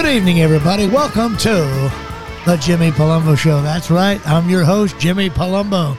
Good evening, everybody. Welcome to the Jimmy Palumbo Show. That's right. I'm your host, Jimmy Palumbo.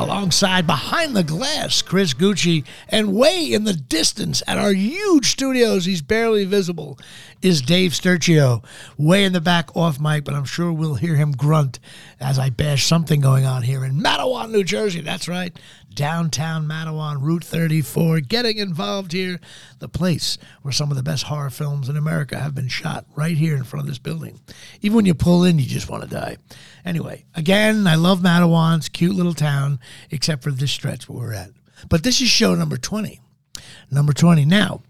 Alongside behind the glass, Chris Gucci, and way in the distance at our huge studios, he's barely visible, is Dave Sturcio. Way in the back off mic, but I'm sure we'll hear him grunt as I bash something going on here in Matawan, New Jersey. That's right. Downtown Matawan, Route 34. Getting involved here. The place where some of the best horror films in America have been shot right here in front of this building. Even when you pull in, you just want to die. Anyway, again, I love a cute little town, except for this stretch where we're at. But this is show number 20. Number 20. Now,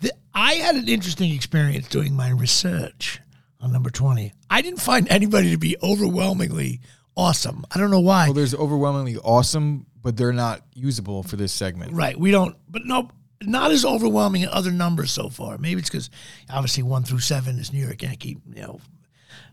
the, I had an interesting experience doing my research on number 20. I didn't find anybody to be overwhelmingly awesome. I don't know why. Well, there's overwhelmingly awesome, but they're not usable for this segment. Right. We don't, but no, not as overwhelming in other numbers so far. Maybe it's because obviously one through seven is New York Yankee, you know,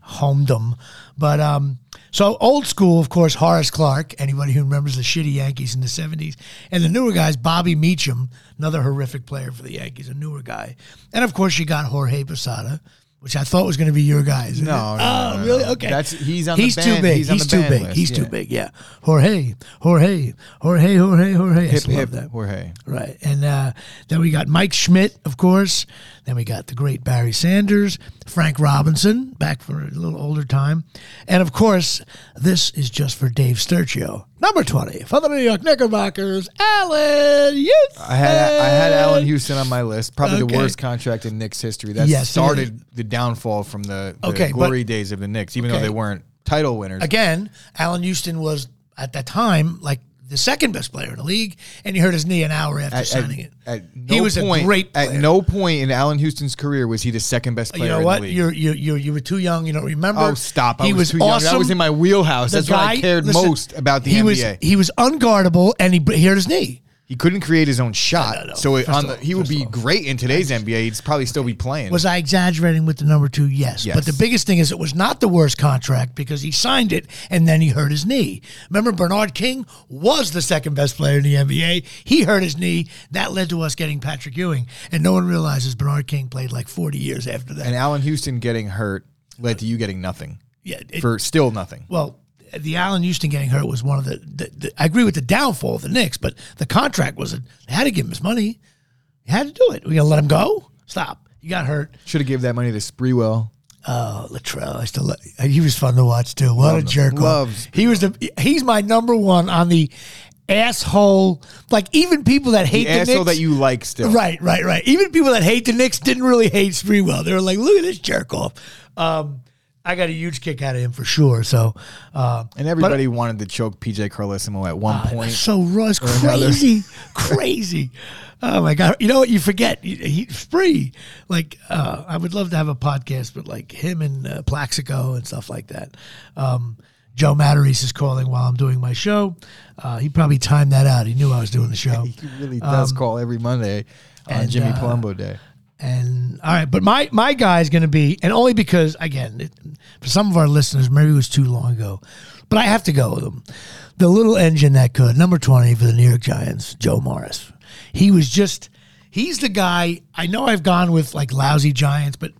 homedom. But um, so old school, of course, Horace Clarke. Anybody who remembers the shitty Yankees in the '70s, and the newer guys, Bobby Meacham, another horrific player for the Yankees, a newer guy, and of course you got Jorge Posada. Which I thought was going to be your guys. No, no, oh, no, no, really? Okay. That's- he's on the He's too big. he's He's, too big. list, He's too big. Yeah. Jorge, Jorge, Jorge, Jorge, Jorge. I Hip still hip love that. Jorge. Right. And uh, then we got Mike Schmidt, of course. Then we got the great Barry Sanders, Frank Robinson, back for a little older time. And of course, this is just for Dave Sturcio. Number 20 for the New York Knickerbockers, Allan Houston. I had I had Allan Houston on my list. Probably Okay. the worst contract in Knicks history. That Yes, started the downfall from the, the Okay, but- glory days of the Knicks, even though they weren't title winners. Again, Allan Houston was, at that time, like the second best player in the league, and he hurt his knee an hour after At, signing at- it. at no he was point, a great player. At no point in Allan Houston's career was he the second best player you know in what? the league. You're, you you you were too young. You don't remember. oh, stop! I he was, was, too young. awesome. That was in my wheelhouse. The That's what I cared listen, most about the he NBA. Was, he was unguardable and he, he hurt his knee. He couldn't create his own shot, No, no, no. so it, on the, all- he would be all. great in today's NBA. He'd probably still be playing. Was I exaggerating with the number two? Yes. Yes. But the biggest thing is it was not the worst contract because he signed it and then he hurt his knee. Remember, Bernard King was the second best player in the NBA. He hurt his knee. That led to us getting Patrick Ewing. And no one realizes Bernard King played like 40 years after that. and Allan Houston getting hurt led to you getting nothing yeah. it- for still nothing. well, the Allan Houston getting hurt was one of the, the, the. I agree with the downfall of the Knicks, but the contract was. A, they had to give him his money. You had to do it. We gonna let him go? Stop. You got hurt. Should have gave that money to Sprewell. Oh, Latrell. I still. Let, he was fun to watch too. What a jerk! off. Love He was the. He's my number one on the asshole. Like even people that hate The the, asshole Knicks. that you like still. Right, right, right. Even people that hate the Knicks didn't really hate Sprewell. They were like, "Look at this jerk off." Um, I got a huge kick out of him for sure. So, uh, And everybody wanted to choke PJ Carlesimo at one point. so another. crazy, crazy. Oh my god! You know what? You forget he, he Spree. Like, uh, I would love to have a podcast, but like him and uh, Plaxico and stuff like that. Um, Joe Matarese is calling while I'm doing my show. Uh, he probably timed that out. He knew I was doing the show. He really does call every Monday on Um, and, Jimmy uh, Palumbo Day. And all right, but my my guy is going to be, and only because again, it, for some of our listeners, maybe it was too long ago, but I have to go with him. The little engine that could, number twenty for the New York Giants, Joe Morris. He was just, he's the guy. I know I've gone with like lousy Giants, but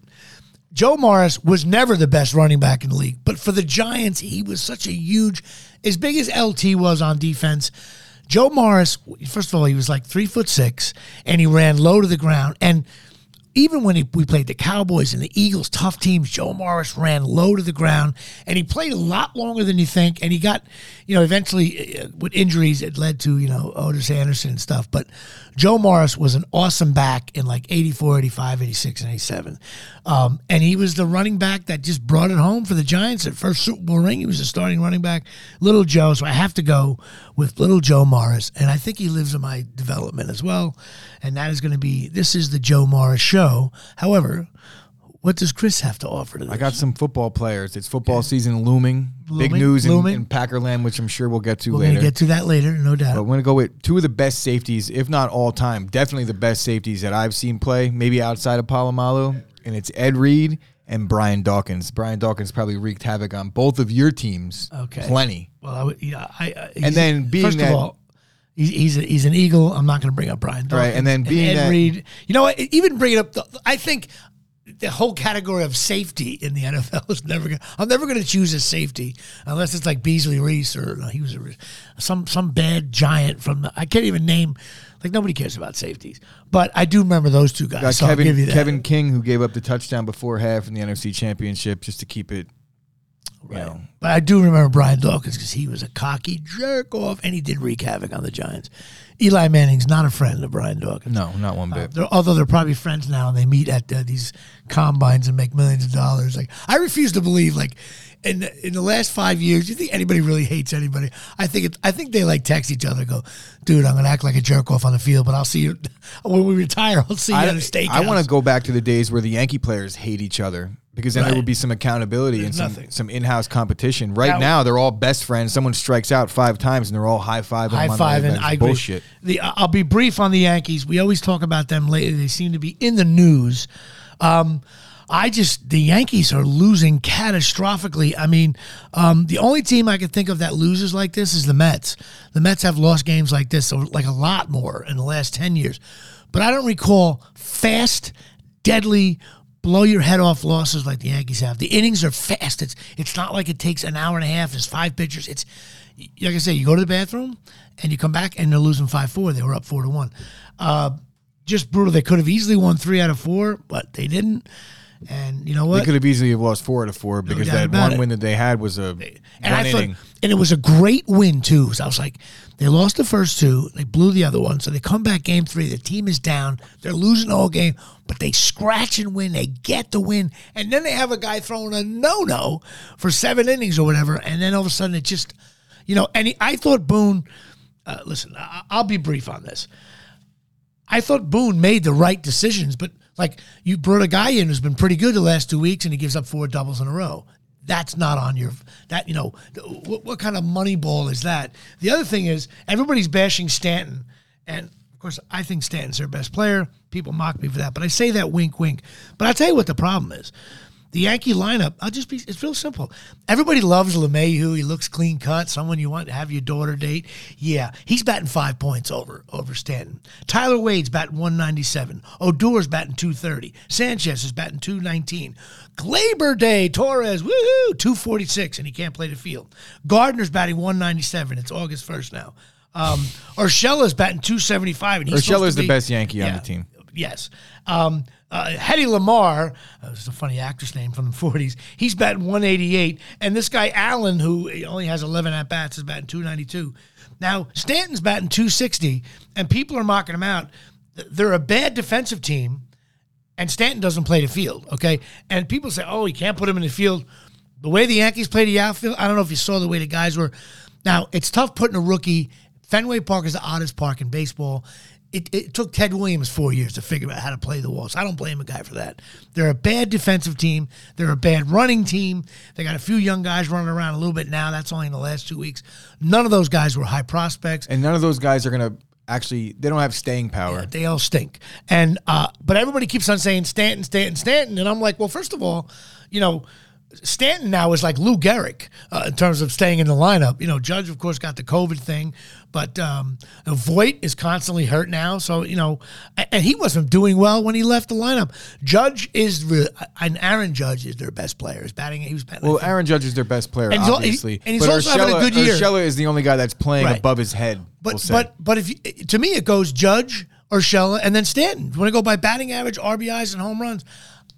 Joe Morris was never the best running back in the league, but for the Giants, he was such a huge, as big as LT was on defense. Joe Morris, first of all, he was like three foot six, and he ran low to the ground. And even when he, we played the Cowboys and the Eagles, tough teams, Joe Morris ran low to the ground, and he played a lot longer than you think. And he got, you know, eventually uh, with injuries, it led to you know Otis Anderson and stuff. But Joe Morris was an awesome back in like 84, 85, 86, and 87. Um, and he was the running back that just brought it home for the Giants at first Super Bowl ring. He was a starting running back, Little Joe. So I have to go with Little Joe Morris. And I think he lives in my development as well. And that is going to be, this is the Joe Morris show. However, what does Chris have to offer to this? I got some football players. It's football season looming. Big news in, looming. in Packerland, which I'm sure we'll get to later. We're going later. to get to that later, no doubt. but I'm going to go with two of the best safeties, if not all time, definitely the best safeties that I've seen play, maybe outside of Polamalu, and it's Ed Reed and Brian Dawkins. Brian Dawkins probably wreaked havoc on both of your teams. Okay. Plenty. Well, I would, yeah, I, I, And then being first that- of all, he's he's, a, he's an eagle. I'm not going to bring up Brian. Right, and then being Ed that- Reed, you know what? Even bringing up, the, I think the whole category of safety in the NFL is never Gonna, I'm never going to choose a safety unless it's like Beasley Reece or no, he was a, some some bad giant from the. I can't even name. Like nobody cares about safeties, but I do remember those two guys. Got so I'll give you Kevin that. Kevin King who gave up the touchdown before half in the NFC Championship just to keep it. You know, But I do remember Brian Dawkins because he was a cocky jerk off, and he did wreak havoc on the Giants. Eli Manning's not a friend of Brian Dawkins. no, not one bit. They're, although they're probably friends now, and they meet at uh, these combines and make millions of dollars. Like I refuse to believe, like in in the last five years, you think anybody really hates anybody? I think it, I think they like text each other, go, dude, I'm gonna act like a jerk off on the field, but I'll see you when we retire. I'll see you at a steakhouse. I want to go back to the days where the Yankee players hate each other because then there would be some accountability There's and some, nothing. some in-house competition. Right Now- now, they're all best friends. Someone strikes out five times and they're all high five. high five, and I bullshit. The I'll be brief on the Yankees. We always talk about them lately. They seem to be in the news. Um, I just the Yankees are losing catastrophically. I mean, um, the only team I can think of that loses like this is the Mets. The Mets have lost games like this, like a lot more in the last ten years. But I don't recall fast, deadly, blow your head off losses like the Yankees have. The innings are fast. It's it's not like it takes an hour and a half. There's five pitchers. It's like I say, you go to the bathroom and you come back and they're losing five four. They were up four to one. Uh, just brutal. They could have easily won three out of four, but they didn't. And you know what? They could have easily have lost four out of four because doubt that one it. win that they had was a and I thought, and it was a great win too. So I was like, they lost the first two, they blew the other one, so they come back game three. The team is down, they're losing the whole game, but they scratch and win. They get the win, and then they have a guy throwing a no no for seven innings or whatever, and then all of a sudden it just, you know, and he, I thought Boone. Uh, listen, I, I'll be brief on this. I thought Boone made the right decisions, but like you brought a guy in who's been pretty good the last two weeks, and he gives up four doubles in a row. That's not on your that you know what, what kind of money ball is that? The other thing is everybody's bashing Stanton, and of course I think Stanton's their best player. People mock me for that, but I say that wink, wink. But I'll tell you what the problem is. The Yankee lineup, I'll just be, it's real simple. Everybody loves LeMahieu. He looks clean cut, someone you want to have your daughter date. Yeah, he's batting five points over over Stanton. Tyler Wade's batting 197. Odor's batting 230. Sanchez is batting 219. Gleyber Day, Torres, woohoo, 246, and he can't play the field. Gardner's batting 197. It's August 1st now. Um, Urshela's batting 275. And he's Urshela's to the best Yankee on the team. Yes. Um, uh, Hedy Lamar, uh, it's a funny actress name from the 40s. He's batting 188. And this guy, Allen, who only has 11 at bats, is batting 292. Now, Stanton's batting 260, and people are mocking him out. They're a bad defensive team, and Stanton doesn't play the field, okay? And people say, oh, you can't put him in the field. The way the Yankees play the outfield, I don't know if you saw the way the guys were. Now, it's tough putting a rookie. Fenway Park is the oddest park in baseball. It, it took Ted Williams four years to figure out how to play the walls. I don't blame a guy for that. They're a bad defensive team. They're a bad running team. They got a few young guys running around a little bit now. That's only in the last two weeks. None of those guys were high prospects. And none of those guys are gonna actually. They don't have staying power. They all stink. And uh, but everybody keeps on saying Stanton, Stanton, Stanton, and I'm like, well, first of all, you know, Stanton now is like Lou Gehrig uh, in terms of staying in the lineup. You know, Judge of course got the COVID thing, but um, Voit is constantly hurt now. So you know, and he wasn't doing well when he left the lineup. Judge is re- and Aaron Judge is their best player. He's batting. He was batting. Well, Aaron Judge is their best player, And obviously. he- and he's but also having a good year. Urshela is the only guy that's playing Right. above his head. we'll But but but if you, to me it goes Judge, Urshela, and then Stanton. You want to go by batting average, RBIs, and home runs?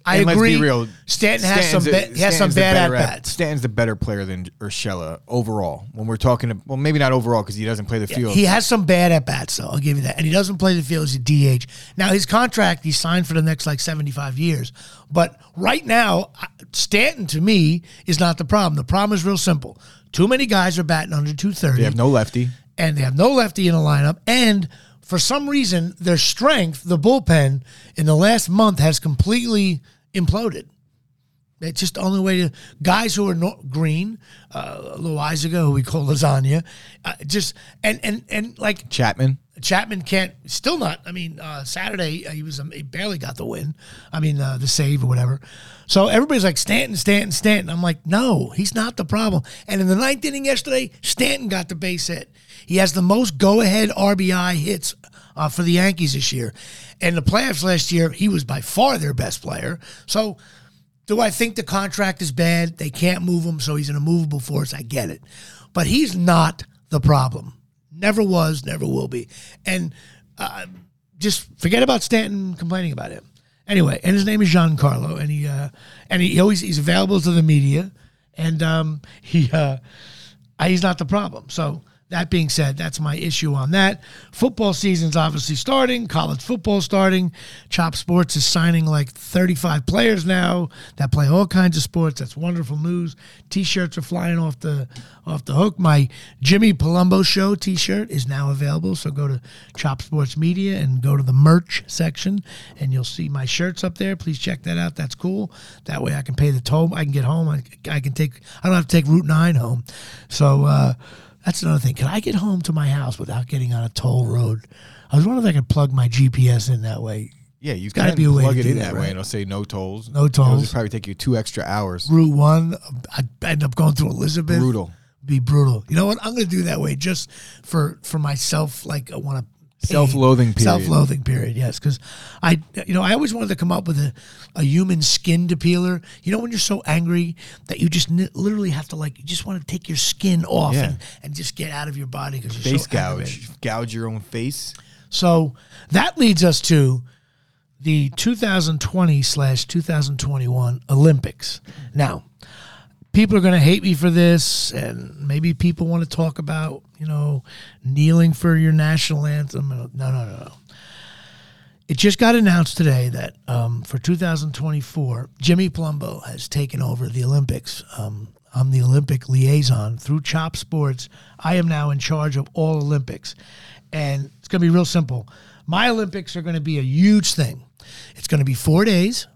I And agree. Let's be real. Stanton has some ba- a- has some bad at bats. Stanton's the better player than Urshela overall. When we're talking, well, maybe not overall because he doesn't play the field. He has some bad at bats, though. I'll give you that. And he doesn't play the field as a DH. Now his contract, he signed for the next like seventy five years. But right now, Stanton to me is not the problem. The problem is real simple. Too many guys are batting under two thirty. they have no lefty. and they have no lefty in the lineup. And for some reason, their strength, the bullpen, in the last month has completely imploded. It's just the only way to guys who are not green, uh, Loaisiga, who we call lasagna, uh, just and and and like Chapman. Chapman can't still not. I mean, uh, Saturday uh, he was um, he barely got the win. I mean, uh, the save or whatever. So everybody's like Stanton, Stanton, Stanton. I'm like, no, he's not the problem. And in the ninth inning yesterday, Stanton got the base hit. He has the most go ahead RBI hits uh, for the Yankees this year. And the playoffs last year, he was by far their best player. So, do I think the contract is bad? They can't move him, so he's an immovable force. I get it. But he's not the problem. Never was, never will be. And uh, just forget about Stanton complaining about him. Anyway, and his name is Giancarlo, and he uh, and he always he's available to the media, and um, he uh, he's not the problem. So that being said, that's my issue on that. Football season's obviously starting, college football starting. Chop Sports is signing like 35 players now that play all kinds of sports. That's wonderful news. T-shirts are flying off the off the hook. My Jimmy Palumbo show T-shirt is now available, so go to Chop Sports Media and go to the merch section and you'll see my shirts up there. Please check that out. That's cool. That way I can pay the toll. I can get home. I, I can take I don't have to take Route 9 home. So uh that's another thing. Can I get home to my house without getting on a toll road? I was wondering if I could plug my GPS in that way. Yeah, you've Gotta be a way plug to it do in that, that, right? way, and it'll say no tolls. No It'll tolls. just probably take you two extra hours. Route one, I end up going through Elizabeth. Brutal. Be brutal. You know what? I'm going to do that way just for for myself. Like I want to Self-loathing period. Self-loathing period. Yes, because I, you know, I always wanted to come up with a, a human skin depeeler. You know, when you're so angry that you just ni- literally have to like, you just want to take your skin off Yeah. and, and just get out of your body because you're Face so aggravated. gouge. Gouge your own face. So that leads us to the 2020 slash 2021 Olympics. Now, people are going to hate me for this, and maybe people want to talk about, you know, kneeling for your national anthem. No, no, no, no. It just got announced today that um, for 2024, Jimmy Palumbo has taken over the Olympics. Um, I'm the Olympic liaison through Chop Sports. I am now in charge of all Olympics. And it's going to be real simple. My Olympics are going to be a huge thing. It's going to be four days.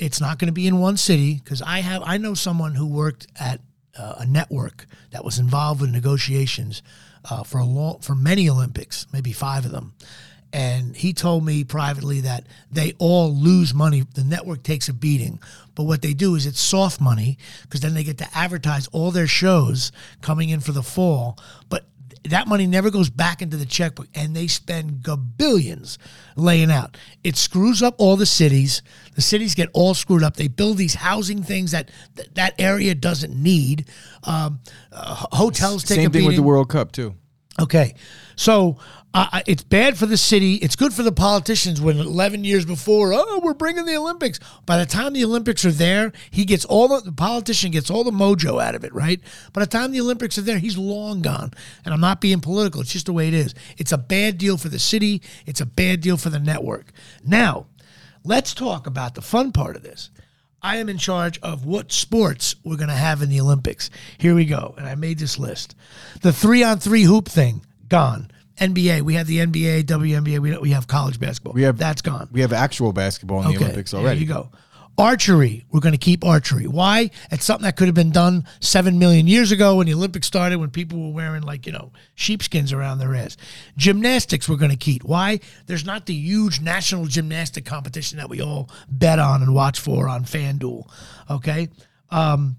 It's not going to be in one city because I have I know someone who worked at uh, a network that was involved with negotiations uh, for a long for many Olympics, maybe five of them. And he told me privately that they all lose money. The network takes a beating. But what they do is it's soft money because then they get to advertise all their shows coming in for the fall. But that money never goes back into the checkbook and they spend gabillions laying out. It screws up all the cities. The cities get all screwed up. They build these housing things that th- that area doesn't need. Um, uh, hotels take a Same thing with the. World Cup too. Okay, so uh, it's bad for the city. It's good for the politicians when 11 years before, oh, we're bringing the Olympics. By the time the Olympics are there, he gets all the, the politician gets all the mojo out of it, right? By the time the Olympics are there, he's long gone. And I'm not being political. It's just the way it is. It's a bad deal for the city. It's a bad deal for the network. Now, let's talk about the fun part of this. I am in charge of what sports we're going to have in the Olympics. Here we go. And I made this list. The three on three hoop thing, gone. NBA, we have the NBA, WNBA, we, we have college basketball. We have- That's gone. We have actual basketball in the Olympics already. There you go. Archery, we're going to keep archery. Why? It's something that could have been done seven million years ago when the Olympics started, when people were wearing like you know sheepskins around their ass. Gymnastics, we're going to keep. Why? There's not the huge national gymnastic competition that we all bet on and watch for on FanDuel. Okay. Um,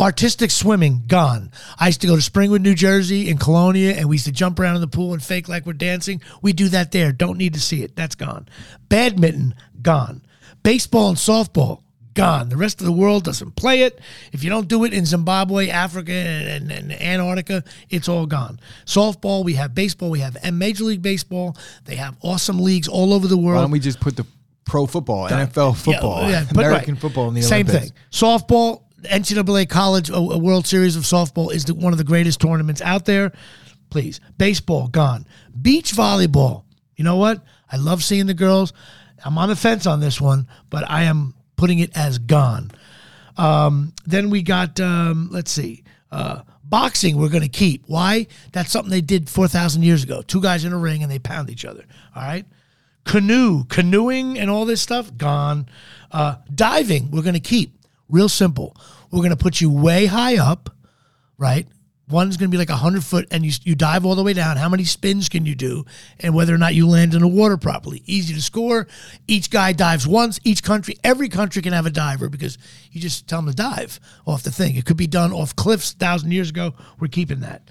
Artistic swimming gone. I used to go to Springwood, New Jersey, in Colonia, and we used to jump around in the pool and fake like we're dancing. We do that there. Don't need to see it. That's gone. Badminton gone. Baseball and softball gone. The rest of the world doesn't play it. If you don't do it in Zimbabwe, Africa, and, and, and Antarctica, it's all gone. Softball, we have baseball, we have Major League Baseball. They have awesome leagues all over the world. Why don't we just put the pro football, NFL football, Yeah, yeah, American right. football in the Same Olympics? thing. Softball, NCAA College a, a World Series of softball is the, one of the greatest tournaments out there. Please, baseball gone. Beach volleyball. You know what? I love seeing the girls. I'm on the fence on this one, but I am putting it as gone. Um, then we got, um, let's see, uh, boxing we're going to keep. Why? That's something they did 4,000 years ago. Two guys in a ring and they pound each other. All right. Canoe, canoeing and all this stuff, gone. Uh, diving, we're going to keep. Real simple. We're going to put you way high up, right? One's going to be like a 100 foot and you, you dive all the way down. How many spins can you do? And whether or not you land in the water properly. Easy to score. Each guy dives once. Each country, every country can have a diver because you just tell them to dive off the thing. It could be done off cliffs a thousand years ago. We're keeping that.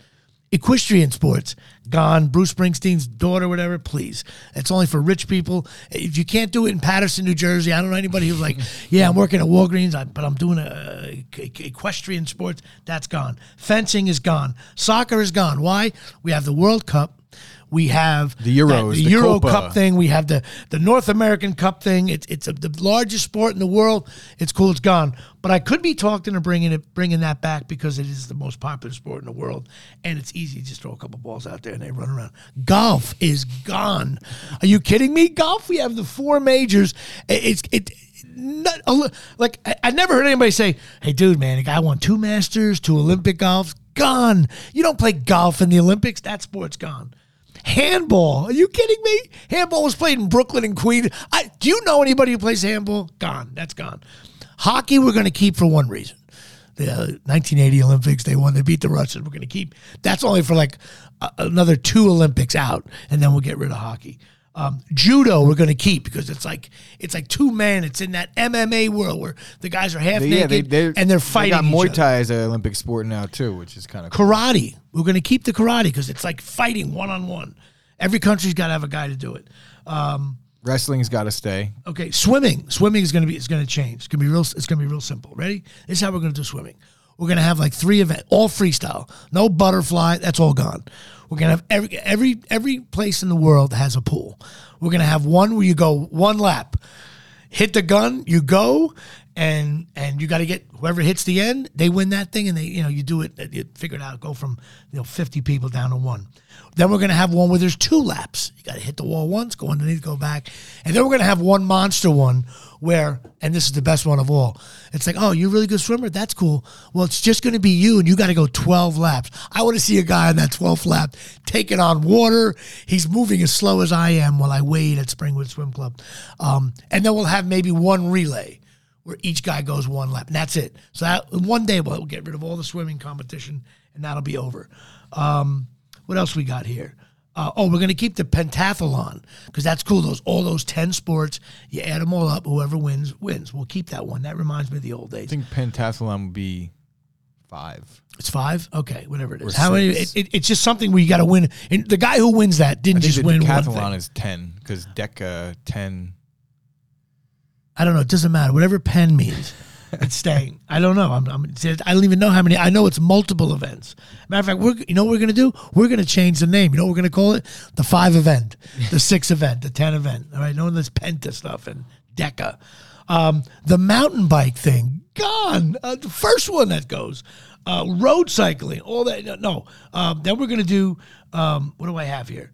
Equestrian sports gone. Bruce Springsteen's daughter, whatever. Please, it's only for rich people. If you can't do it in Paterson, New Jersey, I don't know anybody who's like, yeah, I'm working at Walgreens, but I'm doing a, a- equestrian sports. That's gone. Fencing is gone. Soccer is gone. Why? We have the World Cup. We have The Euros, the, the Euro Copa. Cup thing. We have the the North American Cup thing. It's it's a, the largest sport in the world. It's cool. It's gone. But I could be talking to bringing it bringing that back because it is the most popular sport in the world, and it's easy. to just throw a couple balls out there and they run around. Golf is gone. Are you kidding me? Golf. We have the four majors. It's it. Not, like I, I never heard anybody say, "Hey, dude, man, a guy won two Masters, two Olympic golfs, gone. You don't play golf in the Olympics. That sport's gone." Handball? Are you kidding me? Handball was played in Brooklyn and Queens. I, do you know anybody who plays handball? Gone. That's gone. Hockey, we're going to keep for one reason. The uh, 1980 Olympics, they won. They beat the Russians. We're going to keep. That's only for like uh, another two Olympics out, and then we'll get rid of hockey. Um, judo, we're going to keep because it's like it's like two men. It's in that MMA world where the guys are half They- naked yeah, they, they and they're fighting. They got Muay. Thai as an Olympic sport now too, which is kind of cool. Karate. We're going to keep the karate because it's like fighting one on one. Every country's got to have a guy to do it. Um, Wrestling's got to stay. okay, swimming. Swimming is going to be. It's going to change. It's going to be real. It's going to be real simple. Ready? This is how we're going to do swimming. We're going to have like three events, all freestyle. No butterfly. That's all gone. We're to have every every every place in the world has a pool. We're to have one where you go one lap, hit the gun, you go, and and you got to get whoever hits the end, they win that thing, and they you know you do it, you figure it out, go from you know fifty people down to one. Then we're gonna have one where there's two laps. You got to hit the wall once, go underneath, go back, and then we're gonna have one monster one where, and this is the best one of all. It's like, oh, you're a really good swimmer. That's cool. Well, it's just gonna be you, and you got to go twelve laps. I want to see a guy on that twelfth lap taking on water. He's moving as slow as I am while I wade at Springwood Swim Club, um, and then we'll have maybe one relay where each guy goes one lap, and that's it. So that one day we'll get rid of all the swimming competition, and that'll be over. Um, what else we got here? Uh, oh, we're going to keep the pentathlon because that's cool. Those all those ten sports, you add them all up. Whoever wins wins. We'll keep that one. That reminds me of the old days. I think pentathlon would be five. It's five. Okay, whatever it is. Or How many? It, it, it's just something where you got to win. And the guy who wins that didn't just the win one decathlon thing. is ten because Deca ten. I don't know. It doesn't matter. Whatever pen means, it's staying. I don't know. I'm, I'm, I don't even know how many. I know it's multiple events. Matter of fact, we're you know what we're gonna do? We're gonna change the name. You know what we're gonna call it? The five event, the six event, the ten event. All right, no one this Penta stuff and Deca. Um, the mountain bike thing gone. Uh, the first one that goes. Uh, road cycling, all that. No, no. Um, then we're gonna do. Um, what do I have here?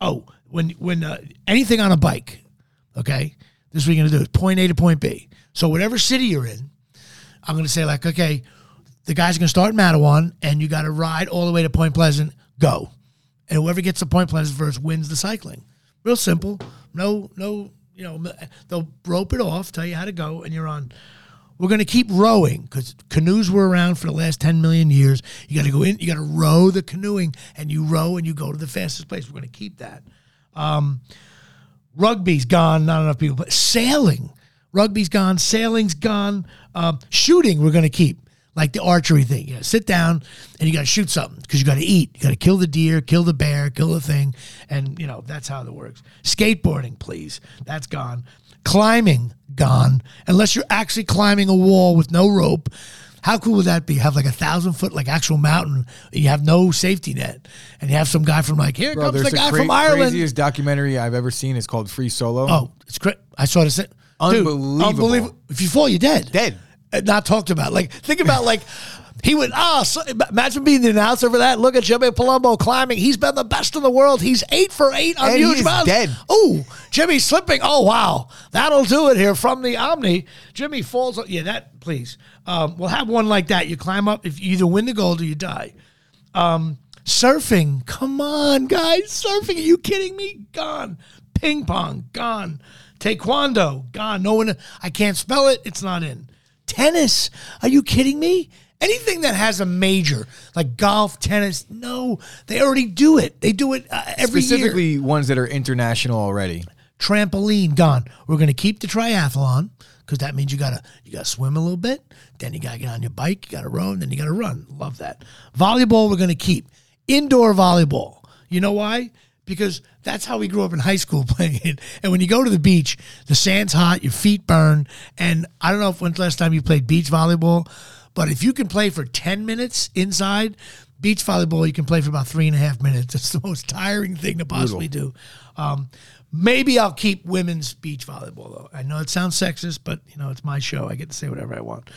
Oh, when when uh, anything on a bike. Okay, this is what you're gonna do: is point A to point B. So whatever city you're in, I'm gonna say like, okay, the guy's are gonna start in Matawan, and you got to ride all the way to Point Pleasant. Go, and whoever gets to Point Pleasant first wins the cycling. Real simple. No, no, you know, they'll rope it off, tell you how to go, and you're on. We're going to keep rowing because canoes were around for the last 10 million years. You got to go in, you got to row the canoeing, and you row and you go to the fastest place. We're going to keep that. Um, rugby's gone, not enough people, but sailing. Rugby's gone, sailing's gone. Um, shooting, we're going to keep. Like the archery thing. You gotta sit down and you got to shoot something because you got to eat. You got to kill the deer, kill the bear, kill the thing. And, you know, that's how it works. Skateboarding, please. That's gone. Climbing, gone. Unless you're actually climbing a wall with no rope. How cool would that be? Have like a thousand foot, like actual mountain. You have no safety net, and you have some guy from like here Bro, comes there's the guy cra- from Ireland. The craziest documentary I've ever seen is called Free Solo. Oh, it's great. I saw this. Dude, Unbelievable. unbelievable. If you fall, you're dead. Dead. And not talked about. Like, think about like he would. Ah, so, imagine being the announcer for that. Look at Jimmy Palumbo climbing. He's been the best in the world. He's eight for eight on And huge mountains. dead. Oh, Jimmy slipping. Oh wow, that'll do it here from the Omni. Jimmy falls. Yeah, that please. Um, we'll have one like that. You climb up. If you either win the gold or you die. Um, surfing. Come on, guys. Surfing. Are you kidding me? Gone. Ping pong. Gone. Taekwondo. Gone. No one. I can't spell it. It's not in. Tennis. Are you kidding me? Anything that has a major like golf, tennis, no, they already do it. They do it uh, every year Specifically, ones that are international already. trampoline gone. We're going to keep the triathlon because that means you gotta you gotta swim a little bit, then you gotta get on your bike, you gotta row, and then you gotta run. Love that. Volleyball we're going to keep. indoor volleyball. You know why? Because that's how we grew up in high school playing it. And when you go to the beach, the sand's hot, your feet burn. And I don't know if when's the last time you played beach volleyball, but if you can play for 10 minutes inside, beach volleyball, you can play for about three and a half minutes. It's the most tiring thing to possibly do. Um, maybe I'll keep women's beach volleyball, though. I know it sounds sexist, but, you know, it's my show. I get to say whatever I want.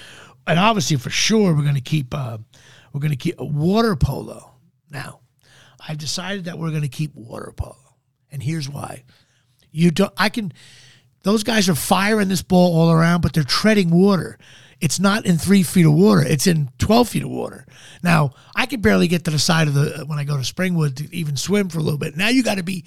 And obviously, for sure, we're going to keep, uh, we're going to keep water polo. Now, I've decided that we're going to keep water polo. And here's why. You don't I can those guys are firing this ball all around, but they're treading water. It's not in three feet of water. It's in 12 feet of water. Now, I can barely get to the side of the, when I go to Springwood to even swim for a little bit. Now you got to be,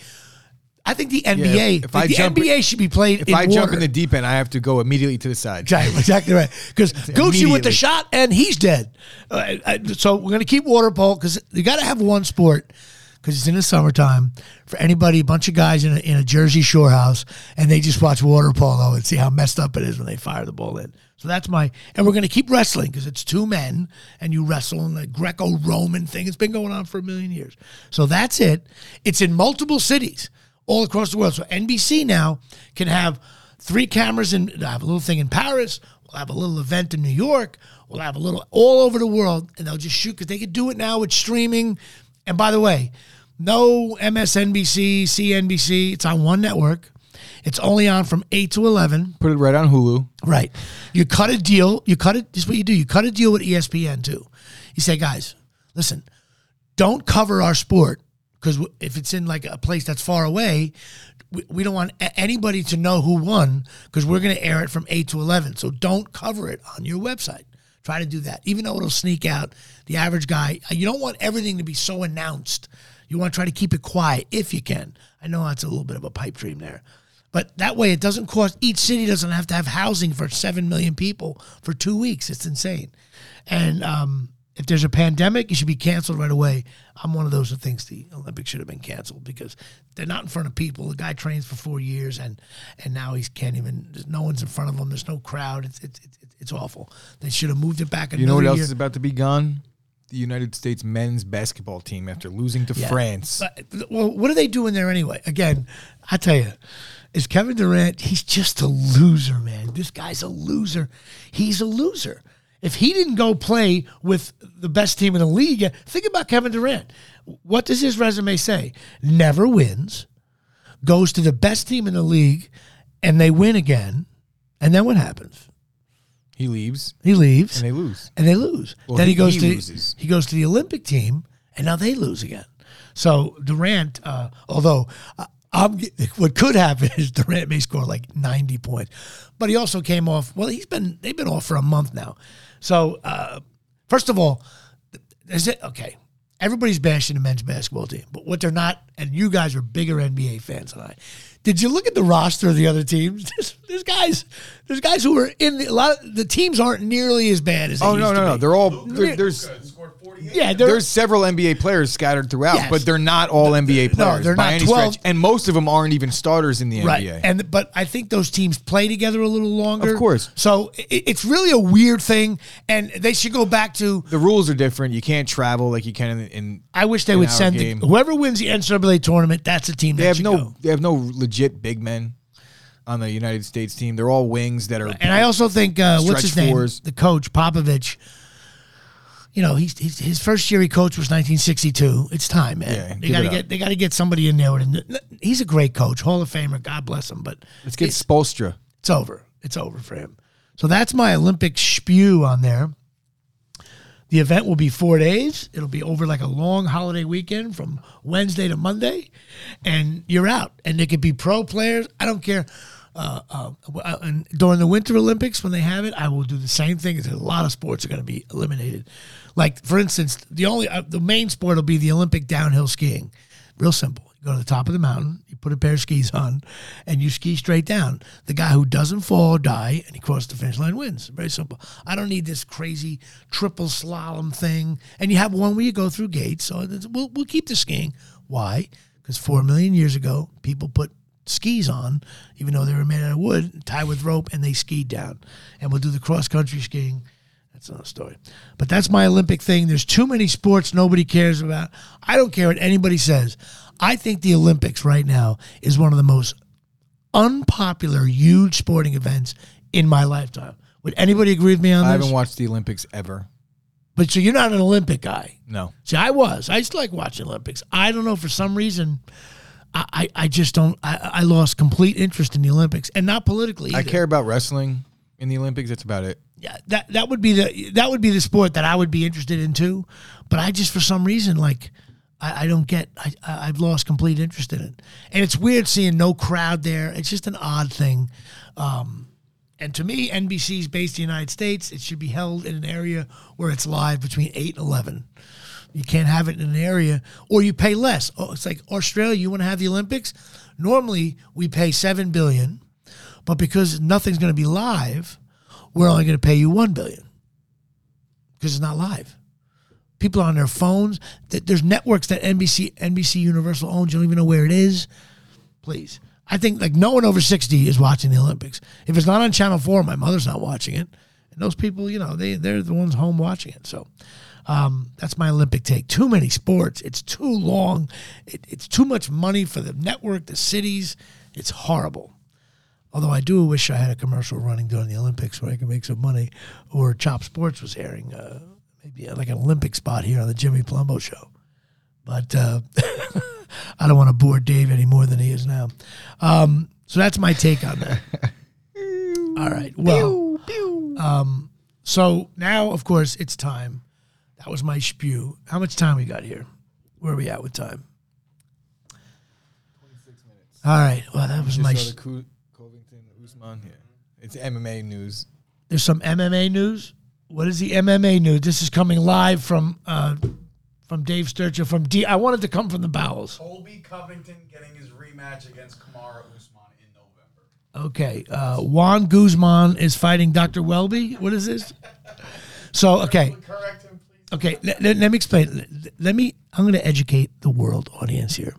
I think the NBA, if I the jump- NBA should be played If in I jump in the deep end, I have to go immediately to the side. Exactly, exactly right. Because Gucci with the shot and he's dead. Uh, I- so we're going to keep water polo because you got to have one sport because it's in the summertime for anybody, a bunch of guys in a, in a Jersey Shore house, and they just watch water polo and see how messed up it is when they fire the ball in. So that's my, and we're going to keep wrestling because it's two men and you wrestle in the Greco Roman thing. It's been going on for a million years. So that's it. It's in multiple cities all across the world. So NBC now can have three cameras and uh, have a little thing in Paris. We'll have a little event in New York. We'll have a little all over the world, and they'll just shoot because they could do it now with streaming. And by the way, no MSNBC, CNBC. It's on one network. It's only on from eight to eleven. Put it right on Hulu. Right. You cut a deal. You cut it. This is what you do. You cut a deal with ESPN too. You say, guys, listen, don't cover our sport because if it's in like a place that's far away, we, we don't want anybody to know who won because we're going to air it from eight to eleven. So don't cover it on your website. Try to do that, even though it'll sneak out the average guy. You don't want everything to be so announced. You want to try to keep it quiet if you can. I know that's a little bit of a pipe dream there. But that way, it doesn't cost. Each city doesn't have to have housing for seven million people for two weeks. It's insane. And um, if there's a pandemic, it should be canceled right away. I'm one of those who thinks the Olympics should have been canceled because they're not in front of people. The guy trains for four years, and and now he can't even. There's no one's in front of him. There's no crowd. It's it's it's, it's awful. They should have moved it back. You know what else year. is about to be gone? The United States men's basketball team after losing to Yeah. France. But, well, what are they doing there anyway? Again, I tell you, is Kevin Durant? He's just a loser, man. This guy's a loser. He's a loser. If he didn't go play with the best team in the league, think about Kevin Durant. What does his resume say? Never wins, goes to the best team in the league, and they win again. And then what happens? He leaves He leaves and they lose. and they lose. Well, then he, he- goes he to loses. he goes to the Olympic team, and now they lose again. So Durant, uh, although uh, I'm, what could happen is Durant may score like 90 points, but he also came off. Well, he's been they've been off for a month now. So uh, first of all, is it okay? Everybody's bashing the men's basketball team, but what they're not, and you guys are bigger NBA fans than I. Did you look at the roster of the other teams? There's, there's guys, there's guys who are in the, a lot. Of, the teams aren't nearly as bad as. They Oh no used no to no! They're all there, there's scored 48. yeah, there's several NBA players scattered throughout, Yes. but they're not all NBA players they're by not any 12. stretch, and most of them aren't even starters in the right. NBA. And but I think those teams play together a little longer. Of course. So it, it's really a weird thing, and they should go back to. the rules are different. You can't travel like you can in. in I wish they would send the, whoever wins the NCAA tournament. That's the team they that have no go. they have no legit big men on the United States team. They're all wings that are. And I also think uh, what's his Stretch name, fours. the coach Popovich. You know, he's, he's his first year he coached was 1962. It's time, man. Yeah, they got to get they got to get somebody in there. With, he's a great coach, Hall of Famer. God bless him, but let's get Spoelstra. it's over. It's over for him. So that's my Olympic spew on there. The event will be four days. It'll be over like a long holiday weekend from Wednesday to Monday, and you're out. And they could be pro players. I don't care. Uh, uh, uh, and during the Winter Olympics, when they have it, I will do the same thing. A lot of sports are going to be eliminated. Like for instance, the only uh, the main sport will be the Olympic downhill skiing. Real simple. You go to the top of the mountain, you put a pair of skis on, and you ski straight down. The guy who doesn't fall or die and he crosses the finish line wins. Very simple. I don't need this crazy triple slalom thing. And you have one where you go through gates. So we'll, we'll keep the skiing. Why? Because four million years ago, people put skis on, even though they were made out of wood, tied with rope, and they skied down. And we'll do the cross country skiing That's another story. But that's my Olympic thing. There's too many sports nobody cares about. I don't care what anybody says. I think the Olympics right now is one of the most unpopular, huge sporting events in my lifetime. Would anybody agree with me on I this? I haven't watched the Olympics ever. but so you're not an Olympic guy. No. See, I was. I used to like watching Olympics. I don't know for some reason. I, I, I just don't. I, I lost complete interest in the Olympics, and not politically. I care about wrestling in the Olympics. That's about it. Yeah, that that would be the that would be the sport that I would be interested in too. But I just for some reason like I, I don't get. I I've lost complete interest in it, and it's weird seeing no crowd there. It's just an odd thing. Um, and to me, NBC is based in the United States. It should be held in an area where it's live between eight and eleven. You can't have it in an area, or you pay less. Oh, it's like Australia. You want to have the Olympics? Normally, we pay seven billion, but because nothing's going to be live, we're only going to pay you one billion because it's not live. People are on their phones. There's networks that NBC NBC Universal owns. You don't even know where it is. Please, I think like no one over sixty is watching the Olympics. If it's not on Channel Four, my mother's not watching it, and those people, you know, they they're the ones home watching it. So. Um, that's my Olympic take. Too many sports. It's too long. It, it's too much money for the network, the cities. It's horrible. Although I do wish I had a commercial running during the Olympics where I could make some money, or Chop Sports was airing uh, maybe like an Olympic spot here on the Jimmy Palumbo show. But uh, I don't want to bore Dave any more than he is now. Um, so that's my take on that. All right. Well, um, so now, of course, it's time. That was my spew. How much time we got here? Where are we at with time? Twenty six minutes. All right. Well, that was Just my. saw the Cu- Covington Usman here. It's MMA news. There's some MMA news. What is the MMA news? This is coming live from uh, from Dave Sturcher from D. I wanted to come from the bowels. Colby Covington getting his rematch against Kamaru Usman in November. Okay, uh, Juan Guzman is fighting Dr. Welby. What is this? So okay, Correct him, please. okay. Let, let- let me explain. Let, let me. I'm going to educate the world audience here.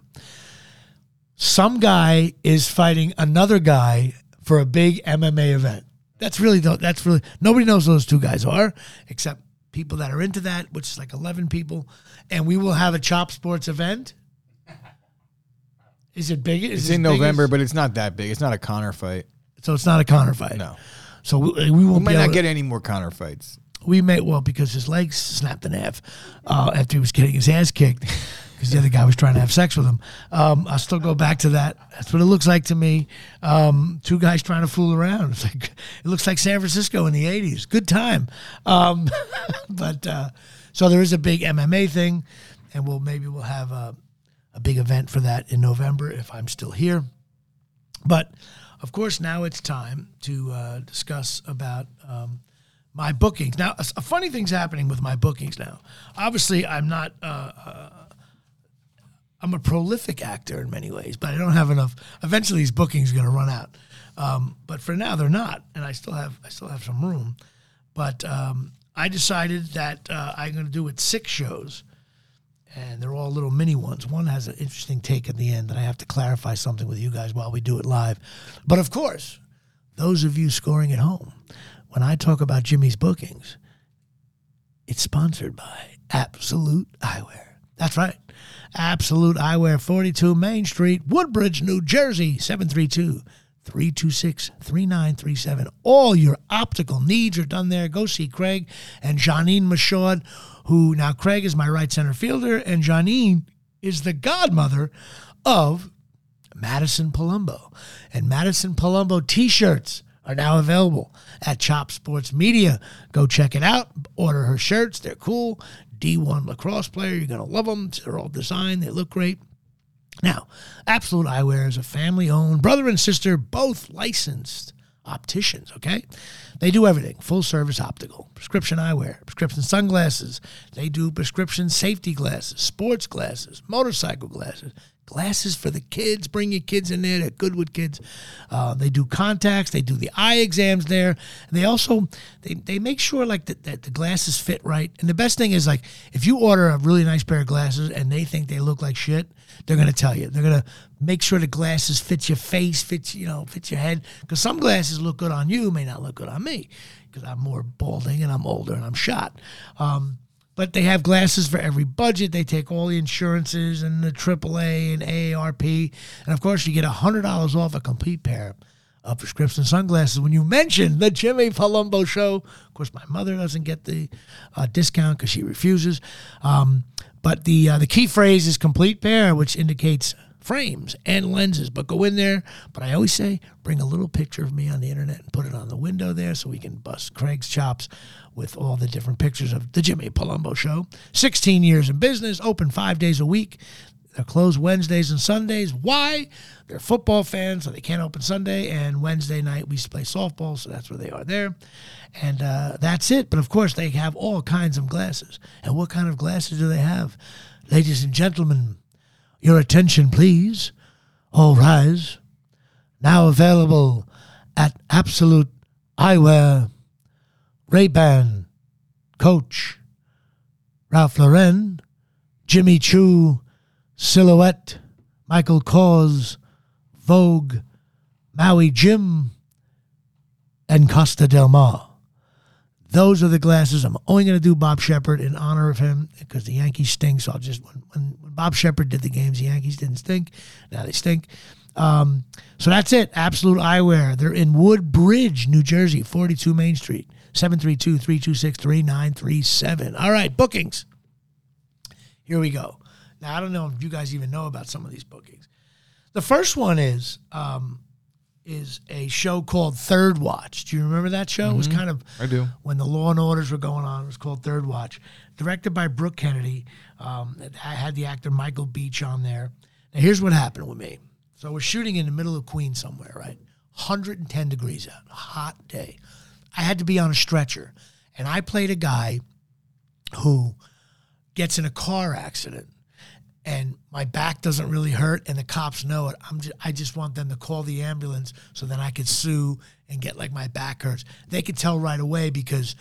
Some guy is fighting another guy for a big MMA event. That's really the- that's really nobody knows who those two guys are except people that are into that, which is like 11 people, and we will have a Chop Sports event. Is it big? Is It's it in November, as- but it's not that big. It's not a Connor fight. so it's not a Connor fight. No. So we, we We won't might be not to- get any more Connor fights. we may well because his legs snapped in half uh, after he was getting his ass kicked because the other guy was trying to have sex with him. Um, I'll still go back to that. That's what it looks like to me. Um, two guys trying to fool around. Like, it looks like San Francisco in the '80s. Good time. Um, but uh, so there is a big MMA thing, and we'll maybe we'll have a, a big event for that in November if I'm still here. But of course, now it's time to uh, discuss about um, my bookings. Now, a, a funny thing's happening with my bookings now. Obviously, I'm not. Uh, uh, I'm a prolific actor in many ways, but I don't have enough. Eventually, these bookings are going to run out. Um, but for now, they're not, and I still have. I still have some room. But um, I decided that uh, I'm going to do it six shows and they're all little mini ones. One has an interesting take at the end that I have to clarify something with you guys while we do it live. But of course, those of you scoring at home, when I talk about Jimmy's bookings, it's sponsored by Absolute Eyewear. That's right. Absolute Eyewear, 42 Main Street, Woodbridge, New Jersey, 732 326 3937. All your optical needs are done there. Go see Craig and Janine Michaud, who now Craig is my right center fielder, and Janine is the godmother of Madison Palumbo. And Madison Palumbo t shirts are now available at Chop Sports Media. Go check it out. Order her shirts. They're cool. D1 lacrosse player. You're going to love them. They're all designed, they look great. Now, Absolute Eyewear is a family owned, brother and sister, both licensed opticians, okay? They do everything full service optical, prescription eyewear, prescription sunglasses. They do prescription safety glasses, sports glasses, motorcycle glasses, Glasses for the kids. Bring your kids in there. They're good with kids. Uh, they do contacts. They do the eye exams there. And they also they, they make sure like that, that the glasses fit right. And the best thing is like if you order a really nice pair of glasses and they think they look like shit, they're gonna tell you. They're gonna make sure the glasses fit your face, fit you know, fit your head. Because some glasses look good on you, may not look good on me. Because I'm more balding and I'm older and I'm shot. Um, but they have glasses for every budget. They take all the insurances and the AAA and AARP. And of course, you get $100 off a complete pair of prescription sunglasses when you mention the Jimmy Palumbo show. Of course, my mother doesn't get the uh, discount because she refuses. Um, but the, uh, the key phrase is complete pair, which indicates frames and lenses. But go in there. But I always say, bring a little picture of me on the internet and put it on the window there so we can bust Craig's chops with all the different pictures of the Jimmy Palumbo Show. 16 years in business, open five days a week. They're closed Wednesdays and Sundays. Why? They're football fans, so they can't open Sunday. And Wednesday night we play softball, so that's where they are there. And uh, that's it. But of course, they have all kinds of glasses. And what kind of glasses do they have? Ladies and gentlemen, your attention, please. All rise. Now available at Absolute Eyewear, Ray-Ban, Coach, Ralph Lauren, Jimmy Choo, Silhouette, Michael Kors, Vogue, Maui Jim, and Costa Del Mar. Those are the glasses. I'm only going to do Bob Sheppard in honor of him because the Yankees stink. So I'll just when, when, Bob Sheppard did the games, the Yankees didn't stink. Now they stink. Um, so that's it. Absolute Eyewear. They're in Woodbridge, New Jersey, 42 Main Street, 732 326 3937. All right, bookings. Here we go. Now, I don't know if you guys even know about some of these bookings. The first one is um, is a show called Third Watch. Do you remember that show? It was kind of I do. when the Law and Orders were going on. It was called Third Watch, directed by Brooke Kennedy. Um, I had the actor Michael Beach on there. Now, here's what happened with me. So we're shooting in the middle of Queens somewhere, right? 110 degrees out, hot day. I had to be on a stretcher, and I played a guy who gets in a car accident and my back doesn't really hurt and the cops know it i'm just, i just want them to call the ambulance so then i could sue and get like my back hurts. They could tell right away because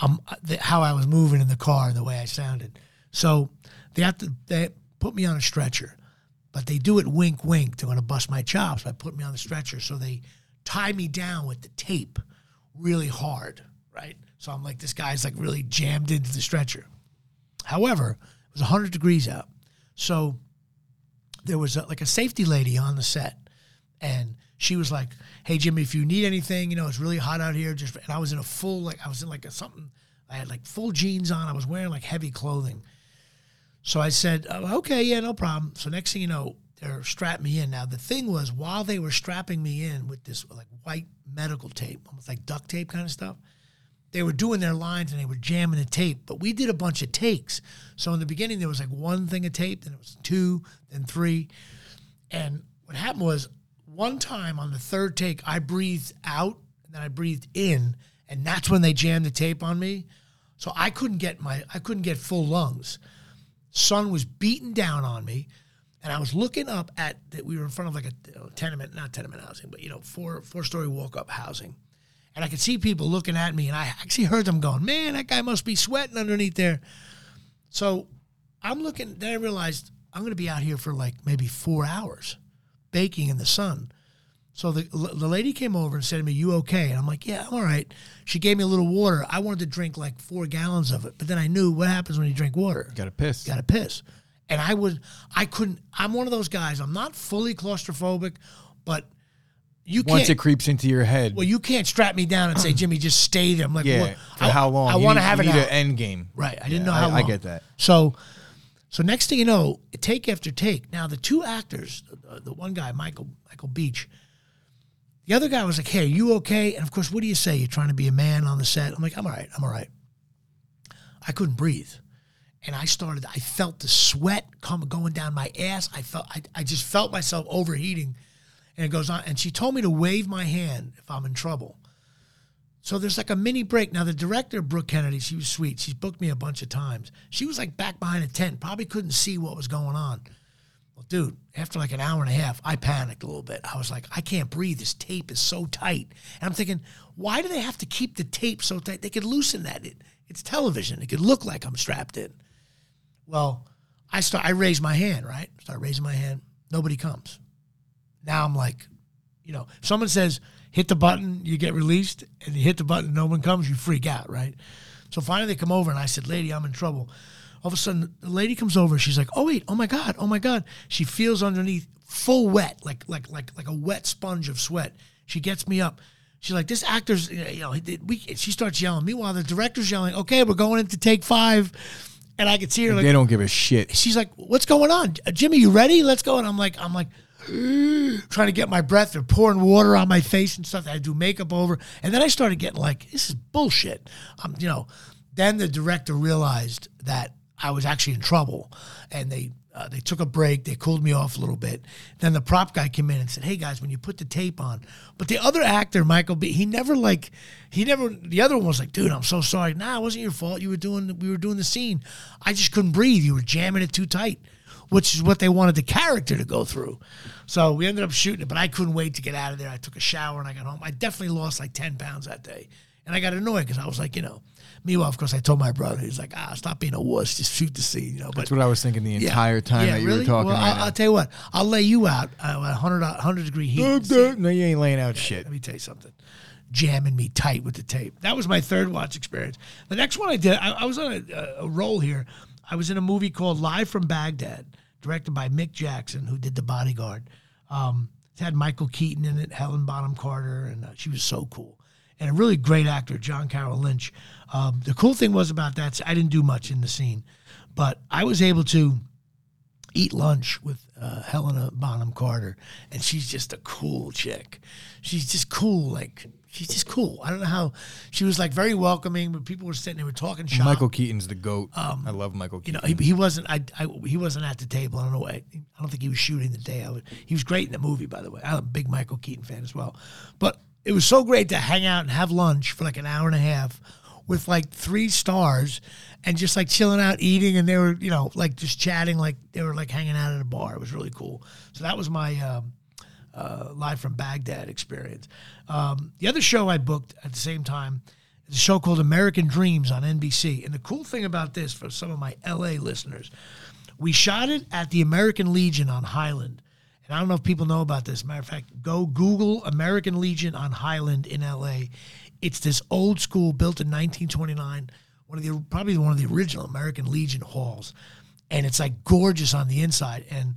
um the, how i was moving in the car and the way i sounded. So they have to they put me on a stretcher but they do it wink wink they're going to bust my chops by putting me on the stretcher. So they tie me down with the tape really hard right? So i'm like this guy's like really jammed into the stretcher. However, it was 100 degrees out. So there was a, like a safety lady on the set. And she was like, hey, Jimmy, if you need anything, you know, it's really hot out here. Just And I was in a full, like, I was in like a something, I had like full jeans on. I was wearing like heavy clothing. So I said, oh, okay, yeah, no problem. So next thing you know, they're strapping me in. Now, the thing was, while they were strapping me in with this like white medical tape, almost like duct tape kind of stuff, they were doing their lines and they were jamming the tape, but we did a bunch of takes. So in the beginning, there was like one thing of tape, then it was two, then three. And what happened was one time on the third take, I breathed out and then I breathed in, and that's when they jammed the tape on me. So I couldn't get my I couldn't get full lungs. Sun was beating down on me, and I was looking up at that we were in front of like a tenement, not tenement housing, but you know, four four story walk up housing and I could see people looking at me, and I actually heard them going, "Man, that guy must be sweating underneath there." So I'm looking. Then I realized I'm going to be out here for like maybe four hours, baking in the sun. So the the lady came over and said to me, "You okay?" And I'm like, "Yeah, I'm all right." She gave me a little water. I wanted to drink like four gallons of it, but then I knew what happens when you drink water. You Got to piss. Got to piss. And I would, I couldn't. I'm one of those guys. I'm not fully claustrophobic, but you Once it creeps into your head. Well, you can't strap me down and say, Jimmy, just stay there. I'm like, yeah. what? For I, how long? I want to have you it need an end game. Right. I didn't know how I- long. I get that. So, so next thing you know, take after take. Now the two actors, the, the one guy, Michael Michael Beach, the other guy was like, "Hey, are you okay?" And of course, what do you say? You're trying to be a man on the set. I'm like, "I'm all right. I'm all right." I couldn't breathe, and I started. I felt the sweat come going down my ass. I felt. I, I just felt myself overheating, and it goes on. And she told me to wave my hand if I'm in trouble. So there's like a mini break. Now the director, Brooke Kennedy, she was sweet. She's booked me a bunch of times. She was like back behind a tent, probably couldn't see what was going on. Well, dude, after like an hour and a half, I panicked a little bit. I was like, I can't breathe. This tape is so tight. And I'm thinking, why do they have to keep the tape so tight? They could loosen that. It, it's television. It could look like I'm strapped in. Well, I start. I raise my hand. Right, start raising my hand. Nobody comes. Now I'm like, you know, if someone says hit the button, you get released, and you hit the button, no one comes, you freak out, right? So finally they come over, and I said, lady, I'm in trouble. All of a sudden, the lady comes over. She's like, "Oh wait, oh my god, oh my god." She feels underneath, full wet, like like like like a wet sponge of sweat. She gets me up. She's like, "This actor's, you know." We, she starts yelling. Meanwhile, the director's yelling, "Okay, we're going into take five. And I could see her like, they don't give a shit. she's like, "What's going on, Jimmy? You ready? Let's go." And I'm like, I'm like, trying to get my breath. They're pouring water on my face and stuff. I do makeup over, and then I started getting like, "This is bullshit." Um, you know. Then the director realized that I was actually in trouble, and they uh, they took a break. They cooled me off a little bit. Then the prop guy came in and said, "Hey guys, when you put the tape on," but the other actor, Michael B, he never like, he never. The other one was like, "Dude, I'm so sorry. Nah, it wasn't your fault. You were doing, we were doing the scene. I just couldn't breathe. You were jamming it too tight." Which is what they wanted the character to go through. So we ended up shooting it, but I couldn't wait to get out of there. I took a shower and I got home. I definitely lost like 10 pounds that day. And I got annoyed because I was like, you know, meanwhile, of course, I told my brother, he's like, ah, stop being a wuss, just shoot the scene, you know. But That's what I was thinking the entire time that you were talking. Well, right I'll. I'll tell you what, I'll lay you out uh, at 100, 100 degree heat. no, you ain't laying out shit. Let me tell you something. Jamming me tight with the tape. That was my third watch experience. The next one I did, I, I was on a, a roll here. I was in a movie called Live from Baghdad, directed by Mick Jackson, who did The Bodyguard. Um, it had Michael Keaton in it, Helen Bonham Carter, and uh, she was so cool. And a really great actor, John Carroll Lynch. Um, the cool thing was about that, I didn't do much in the scene, but I was able to eat lunch with uh, Helena Bonham Carter, and she's just a cool chick. She's just cool, like she's just cool. I don't know how she was like very welcoming, but people were sitting there, were talking shop. Michael Keaton's the goat. I love Michael Um, you know, Keaton. he, he wasn't. I, I he wasn't at the table. I don't know why. I don't think he was shooting the day. I was, he was great in the movie, by the way. I'm a big Michael Keaton fan as well. But it was so great to hang out and have lunch for like an hour and a half with like three stars and just like chilling out eating and they were you know like just chatting like they were like hanging out at a bar it was really cool so that was my um, uh, live from baghdad experience um, the other show i booked at the same time is a show called american dreams on nbc and the cool thing about this for some of my la listeners we shot it at the american legion on highland and I don't know if people know about this. Matter of fact, go Google American Legion on Highland in LA. It's this old school built in 1929, one of the probably one of the original American Legion halls, and it's like gorgeous on the inside. And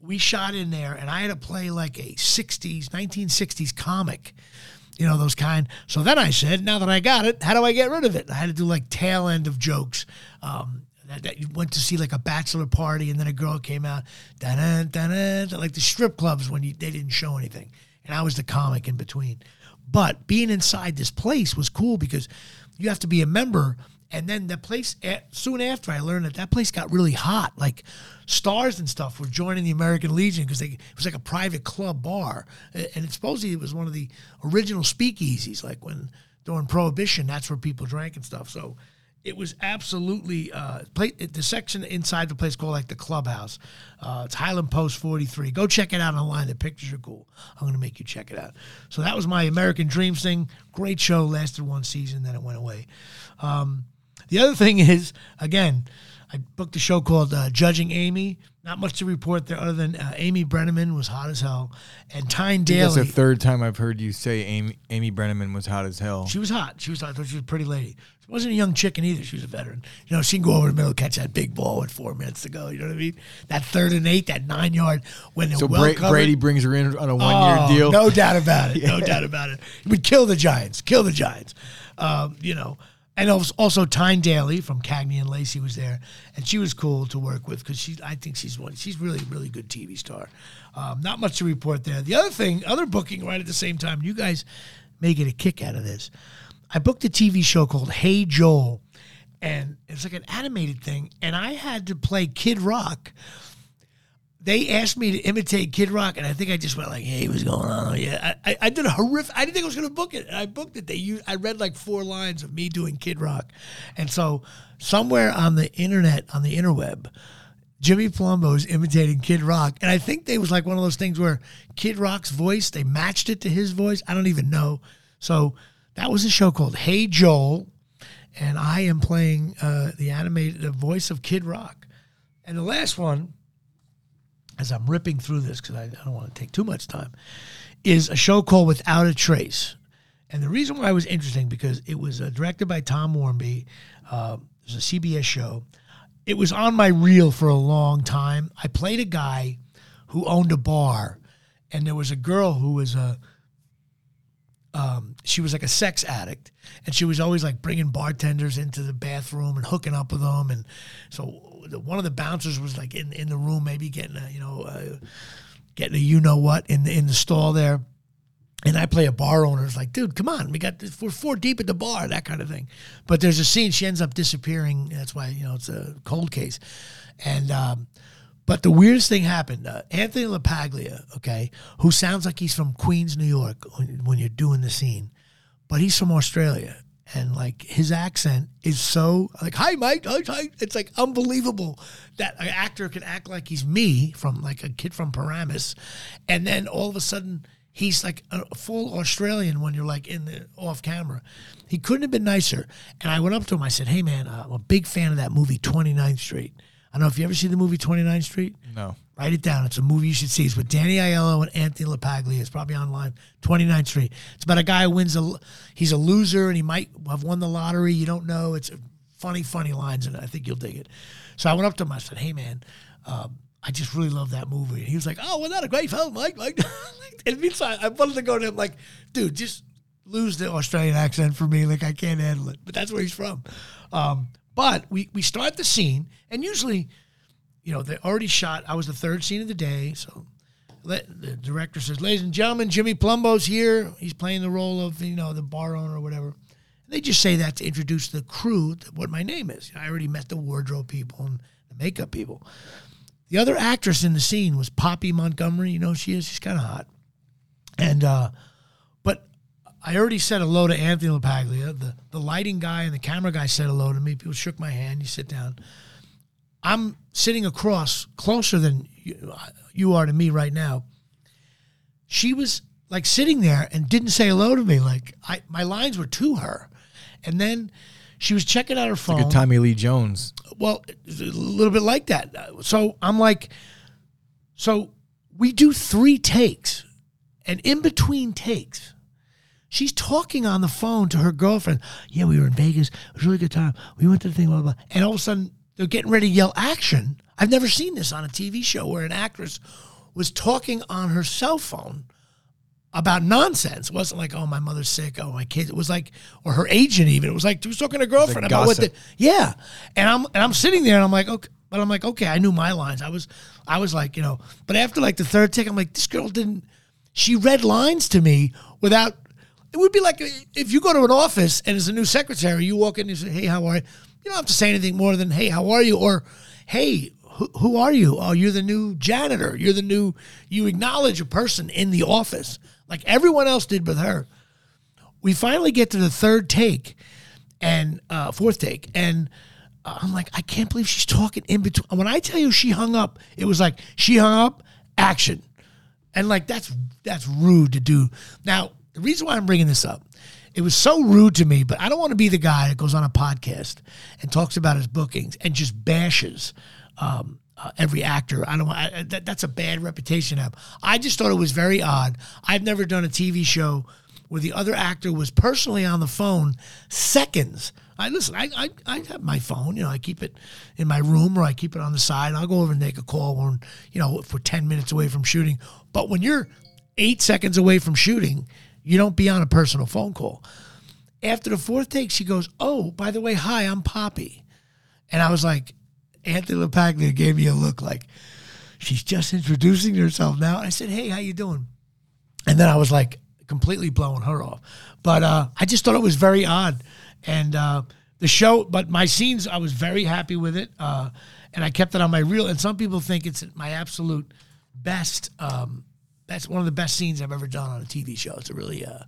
we shot in there, and I had to play like a 60s, 1960s comic, you know, those kind. So then I said, now that I got it, how do I get rid of it? I had to do like tail end of jokes. Um, that, you went to see like a bachelor party, and then a girl came out, da-da, da-da, like the strip clubs when you, they didn't show anything, and I was the comic in between. But being inside this place was cool because you have to be a member. And then the place, soon after I learned that that place got really hot. Like stars and stuff were joining the American Legion because it was like a private club bar. And it supposedly it was one of the original speakeasies, like when during Prohibition, that's where people drank and stuff. So it was absolutely uh, play, the section inside the place called like the clubhouse. Uh, it's Highland Post 43. Go check it out online. The pictures are cool. I'm going to make you check it out. So that was my American Dreams thing. Great show. Lasted one season, then it went away. Um, the other thing is, again, I booked a show called uh, Judging Amy. Not much to report there other than uh, Amy Brenneman was hot as hell. And Tyne Daly. That's the third time I've heard you say Amy, Amy Brenneman was hot as hell. She was hot. She was hot. I thought she was a pretty lady. She wasn't a young chicken either. She was a veteran. You know, she can go over the middle, catch that big ball with four minutes to go. You know what I mean? That third and eight, that nine yard when so well Bra- covered. Brady brings her in on a one year Oh, deal. No doubt about it. No doubt about it. He would kill the Giants. Kill the Giants. Um, you know. And also- Tyne Daly from Cagney and Lacey was there, and she was cool to work with because she, I think she's one. She's really, really good TV star. Um, not much to report there. The other thing, other booking right at the same time. You guys may get a kick out of this. I booked a TV show called Hey Joel, and it's like an animated thing, and I had to play Kid Rock they asked me to imitate Kid Rock, and I think I just went like, "Hey, what's going on?" Yeah, I, I, I did a horrific. I didn't think I was going to book it, I booked it. They used, I read like four lines of me doing Kid Rock, and so somewhere on the internet, on the interweb, Jimmy Palumbo is imitating Kid Rock, and I think they was like one of those things where Kid Rock's voice they matched it to his voice. I don't even know. So that was a show called Hey Joel, and I am playing uh, the animated the voice of Kid Rock. And the last one, as I'm ripping through this because I, I don't want to take too much time, is a show called Without a Trace. And the reason why it was interesting because it was uh, directed by Tom Wharmby. Uh, it was a CBS show. It was on my reel for a long time. I played a guy who owned a bar, and there was a girl who was a um, she was like a sex addict, and she was always like bringing bartenders into the bathroom and hooking up with them. And so the, one of the bouncers was like in in the room, maybe getting a you know uh, getting a you know what in the, in the stall there. And I play a bar owner. It's like, dude, come on, we got this, we're four deep at the bar, that kind of thing. But there's a scene. She ends up disappearing. That's why you know it's a cold case. And um, but the weirdest thing happened. Uh, Anthony LaPaglia, okay, who sounds like he's from Queens, New York, when, when you're doing the scene, but he's from Australia, and like his accent is so like, "Hi, Mike," it's like unbelievable that an actor can act like he's me from like a kid from Paramus, and then all of a sudden he's like a full Australian when you're like in the off camera. He couldn't have been nicer. And I went up to him. I said, "Hey, man, uh, I'm a big fan of that movie, 29th Street." I don't know if you ever see the movie 29th Street. No. Write it down. It's a movie you should see. It's with Danny Aiello and Anthony LaPaglia. It's probably online. 29th Street. It's about a guy who wins a. He's a loser and he might have won the lottery. You don't know. It's funny, funny lines in it. I think you'll dig it. So I went up to him. I said, "Hey, man." Um, I just really love that movie. And he was like, "Oh, wasn't that a great film, Mike?" Like, and meantime, I wanted to go to him like, "Dude, just lose the Australian accent for me. Like, I can't handle it." But that's where he's from. Um, but we we start the scene, and usually, you know, they already shot. I was the third scene of the day, so let, the director says, "Ladies and gentlemen, Jimmy Palumbo's here. He's playing the role of you know the bar owner or whatever." And they just say that to introduce the crew to what my name is. I already met the wardrobe people and the makeup people. The other actress in the scene was Poppy Montgomery. You know she is. She's kind of hot, and uh, but I already said hello to Anthony LaPaglia. The the lighting guy and the camera guy said hello to me. People shook my hand. You sit down. I'm sitting across, closer than you, you are to me right now. She was like sitting there and didn't say hello to me. Like I, my lines were to her, and then she was checking out her phone. Like a Tommy Lee Jones. Well, a little bit like that. So I'm like, so we do three takes, and in between takes, she's talking on the phone to her girlfriend. Yeah, we were in Vegas. It was a really good time. We went to the thing, blah, blah, blah. And all of a sudden, they're getting ready to yell action. I've never seen this on a TV show where an actress was talking on her cell phone about nonsense. It wasn't like, oh, my mother's sick. Oh, my kids. It was like, or her agent even. It was like, she was talking to her girlfriend about what the, yeah. And I'm, and I'm sitting there and I'm like, okay. But I'm like, okay, I knew my lines. I was, I was like, you know, but after like the third take, I'm like, this girl didn't, she read lines to me without, it would be like if you go to an office and there's a new secretary, you walk in and you say, hey, how are you? You don't have to say anything more than, hey, how are you? Or, hey, who, who are you? Oh, you're the new janitor. You're the new, you acknowledge a person in the office like everyone else did with her. We finally get to the third take and uh, fourth take. And uh, I'm like, I can't believe she's talking in between. When I tell you she hung up, it was like she hung up, action. And like, that's, that's rude to do. Now, the reason why I'm bringing this up, it was so rude to me, but I don't want to be the guy that goes on a podcast and talks about his bookings and just bashes um, uh, every actor. I don't I, that, that's a bad reputation have. I just thought it was very odd. I've never done a TV show where the other actor was personally on the phone seconds. I listen. I, I I have my phone. You know, I keep it in my room or I keep it on the side. I'll go over and make a call when you know if we're ten minutes away from shooting. But when you're eight seconds away from shooting, you don't be on a personal phone call. After the fourth take, she goes, "Oh, by the way, hi, I'm Poppy," and I was like, Anthony LaPaglia gave me a look like she's just introducing herself now. I said, "Hey, how you doing?" And then I was like completely blowing her off. But uh, I just thought it was very odd, and uh, the show. But my scenes, I was very happy with it, uh, and I kept it on my reel. And some people think it's my absolute best. Um, that's one of the best scenes I've ever done on a TV show. It's a really. Uh,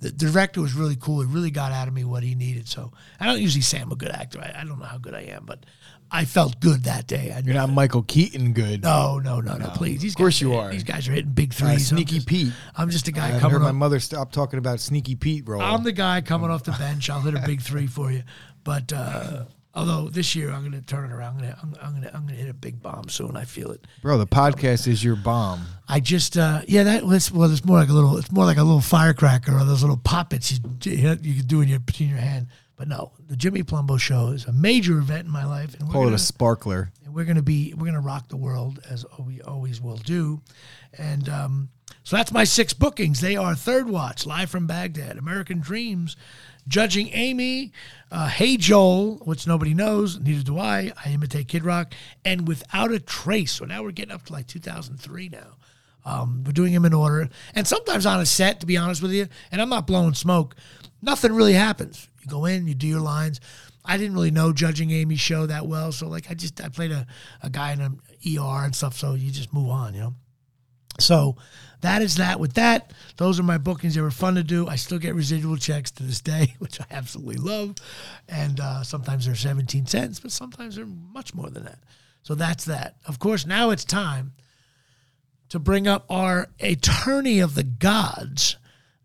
the director was really cool. He really got out of me what he needed. So I don't usually say I'm a good actor. I, I don't know how good I am, but I felt good that day. I You're not Michael Keaton good. No, no, no, no. Please, these Of course you are-. These guys are hitting big Uh, threes. I'm Sneaky just- Pete. I'm just a guy I've coming heard my off. mother stop talking about Sneaky Pete, bro. I'm the guy coming off the bench. I'll hit a big three for you. But uh, although this year I'm going to turn it around, I'm going to I'm, I'm going to I'm going to hit a big bomb soon. I feel it. bro, the podcast is your bomb. I just uh, yeah that was well it's more like a little it's more like a little firecracker or those little poppets you you can do in your in your hand. But no, the Jimmy Palumbo show is a major event in my life, and we're Call it gonna, a sparkler. and we're gonna be we're gonna rock the world as we always will do, and um, so that's my six bookings. They are Third Watch, Live from Baghdad, American Dreams, Judging Amy, uh, Hey Joel, which nobody knows, neither do I. I imitate Kid Rock, and Without a Trace. So now we're getting up to like 2003 now. Um, we're doing them in order, and sometimes on a set, to be honest with you, and I'm not blowing smoke. Nothing really happens. You go in, you do your lines. I didn't really know judging Amy's show that well, so like I just I played a, a guy in an ER and stuff. So you just move on, you know. So that is that. With that, those are my bookings. They were fun to do. I still get residual checks to this day, which I absolutely love. And uh, sometimes they're 17 cents, but sometimes they're much more than that. So that's that. Of course, now it's time to bring up our attorney of the gods.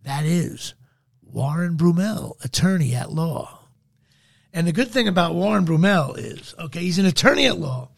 That is Warren Brumell, attorney at law. And the good thing about Warren Brumell is, okay, he's an attorney at law,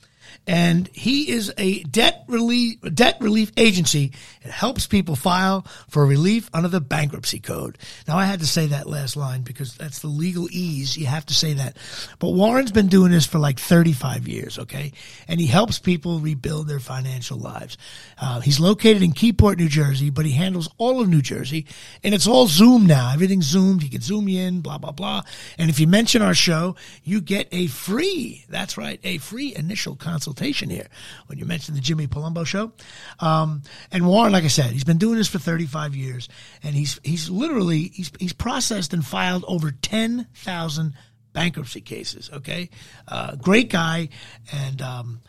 and he is a debt relief debt relief agency. It helps people file for relief under the bankruptcy code. Now, I had to say that last line because that's the legalese. You have to say that. But Warren's been doing this for like 35 years, okay, and he helps people rebuild their financial lives. Uh, he's located in Keyport, New Jersey, but he handles all of New Jersey, and it's all Zoom now. Everything's Zoomed. He can zoom you in, blah blah blah. And if you mention our show, you get a free. That's right, a free initial consultation here when you mentioned the Jimmy Palumbo show. Um, and Warren, like I said, he's been doing this for 35 years, and he's he's literally he's he's processed and filed over 10,000 bankruptcy cases. Okay, uh, great guy, and um,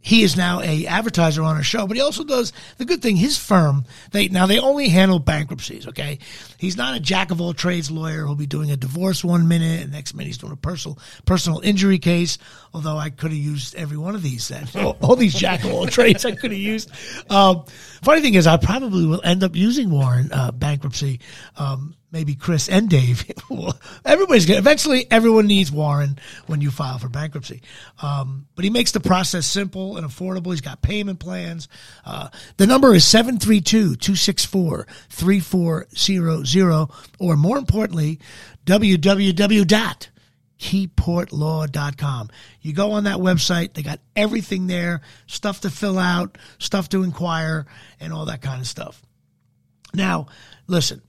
he is now a advertiser on our show, but he also does the good thing. His firm, they now they only handle bankruptcies. Okay, he's not a jack of all trades lawyer who'll be doing a divorce one minute and next minute he's doing a personal personal injury case. Although I could have used every one of these then, all, all these jack of all trades I could have used. Um, funny thing is, I probably will end up using Warren uh, bankruptcy. Um, maybe Chris and Dave. Everybody's to, eventually everyone needs Warren when you file for bankruptcy. Um, but he makes the process simple and affordable. He's got payment plans. Uh, the number is 732-264-3400 or more importantly, www.keyportlaw.com. You go on that website, they got everything there, stuff to fill out, stuff to inquire, and all that kind of stuff. Now, listen,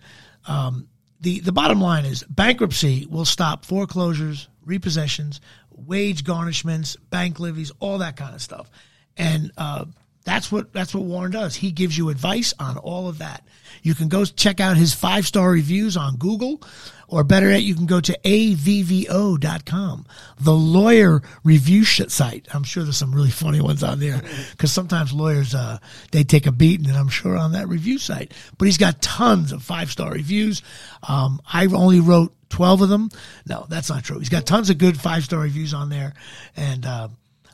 um, the, the bottom line is bankruptcy will stop foreclosures, repossessions, wage garnishments, bank levies, all that kind of stuff. And uh, that's what that's what Warren does. He gives you advice on all of that. You can go check out his five star reviews on Google, or better yet, you can go to avvo.com, the lawyer review site. I'm sure there's some really funny ones on there because sometimes lawyers uh, they take a beating, and I'm sure on that review site. But he's got tons of five star reviews. Um, I only wrote 12 of them. No, that's not true. He's got tons of good five star reviews on there, and uh,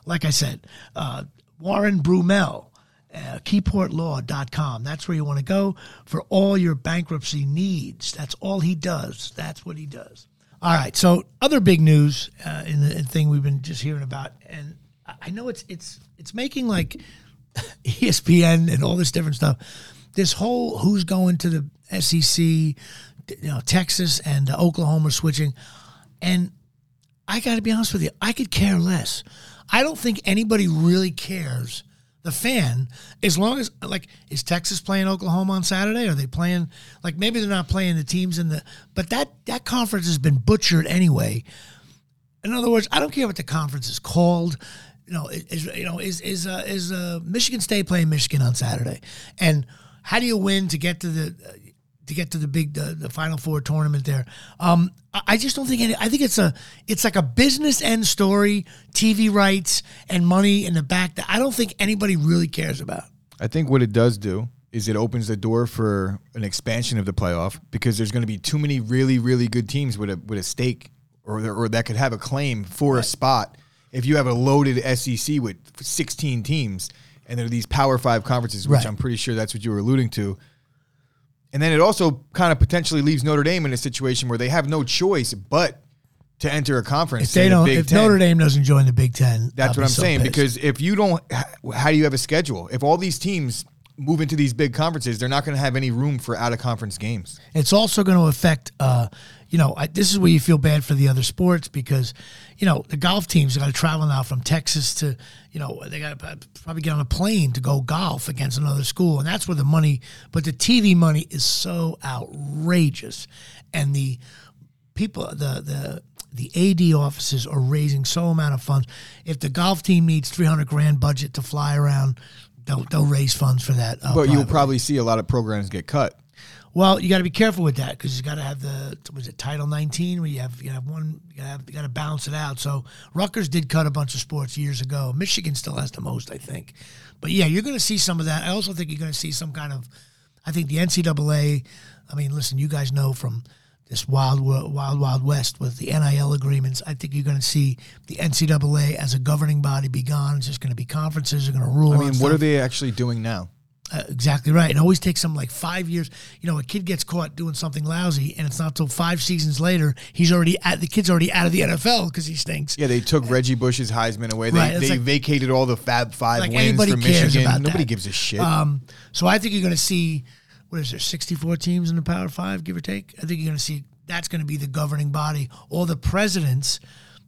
like I said, uh, Warren Brumell uh, keyportlaw.com. That's where you want to go for all your bankruptcy needs. That's all he does. That's what he does. All right. So other big news uh, in the thing we've been just hearing about, and I- know it's it's it's making like ESPN and all this different stuff. This whole who's going to the SEC, you know, Texas and Oklahoma switching, and I got to be honest with you, I could care less. I don't think anybody really cares. The fan, as long as like, is Texas playing Oklahoma on Saturday? Are they playing like maybe they're not playing the teams in the, but that that conference has been butchered anyway. In other words, I don't care what the conference is called. You know, is you know is is uh, is uh, Michigan State playing Michigan on Saturday, and how do you win to get to the to get to the big the, the Final Four tournament there? Um, I just don't think any. I think it's a it's like a business end story, TV rights and money in the back that I don't think anybody really cares about. I think what it does do is it opens the door for an expansion of the playoff because there's going to be too many really really good teams with a with a stake or or that could have a claim for a spot if you have a loaded SEC with 16 teams and there are these Power Five conferences, which Right. I'm pretty sure that's what you were alluding to. And then it also kind of potentially leaves Notre Dame in a situation where they have no choice but to enter a conference. If they don't, Big if Ten. Notre Dame doesn't join the Big Ten, That's I'll what I'm so saying. pissed. Because if you don't, how do you have a schedule? If all these teams move into these big conferences, they're not going to have any room for out of conference games. It's also going to affect, uh, you know, I, this is where you feel bad for the other sports because, you know, the golf teams are going to travel now from Texas to, you know, they got to probably get on a plane to go golf against another school. And that's where the money, but the TV money is so outrageous. And the people, the, the, the AD offices are raising so amount of funds. If the golf team needs 300 grand budget to fly around, they'll, they'll raise funds for that. uh, But you'll privately. probably see a lot of programs get cut. Well, you got to be careful with that because you got to have the was it Title 19 where you have you have one you got to to balance it out. So Rutgers did cut a bunch of sports years ago. Michigan still has the most, I think. But yeah, you're going to see some of that. I also think you're going to see some kind of. I think the NCAA. I mean, listen, you guys know from this wild wild wild west with the NIL agreements. I think you're going to see the NCAA as a governing body be gone. It's just going to be conferences are going to rule. I mean, what stuff. are they actually doing now? Uh, exactly right. It always takes them like five years. You know, a kid gets caught doing something lousy, and it's not till five seasons later he's already at the kid's already out of the NFL because he stinks. Yeah, they took Reggie Bush's Heisman away. They, Right, they like- vacated all the Fab Five Like wins for Michigan. Nobody that. gives a shit. Um, so I think you're going to see what is there, 64 teams in the Power Five, give or take. I think you're going to see that's going to be the governing body. All the presidents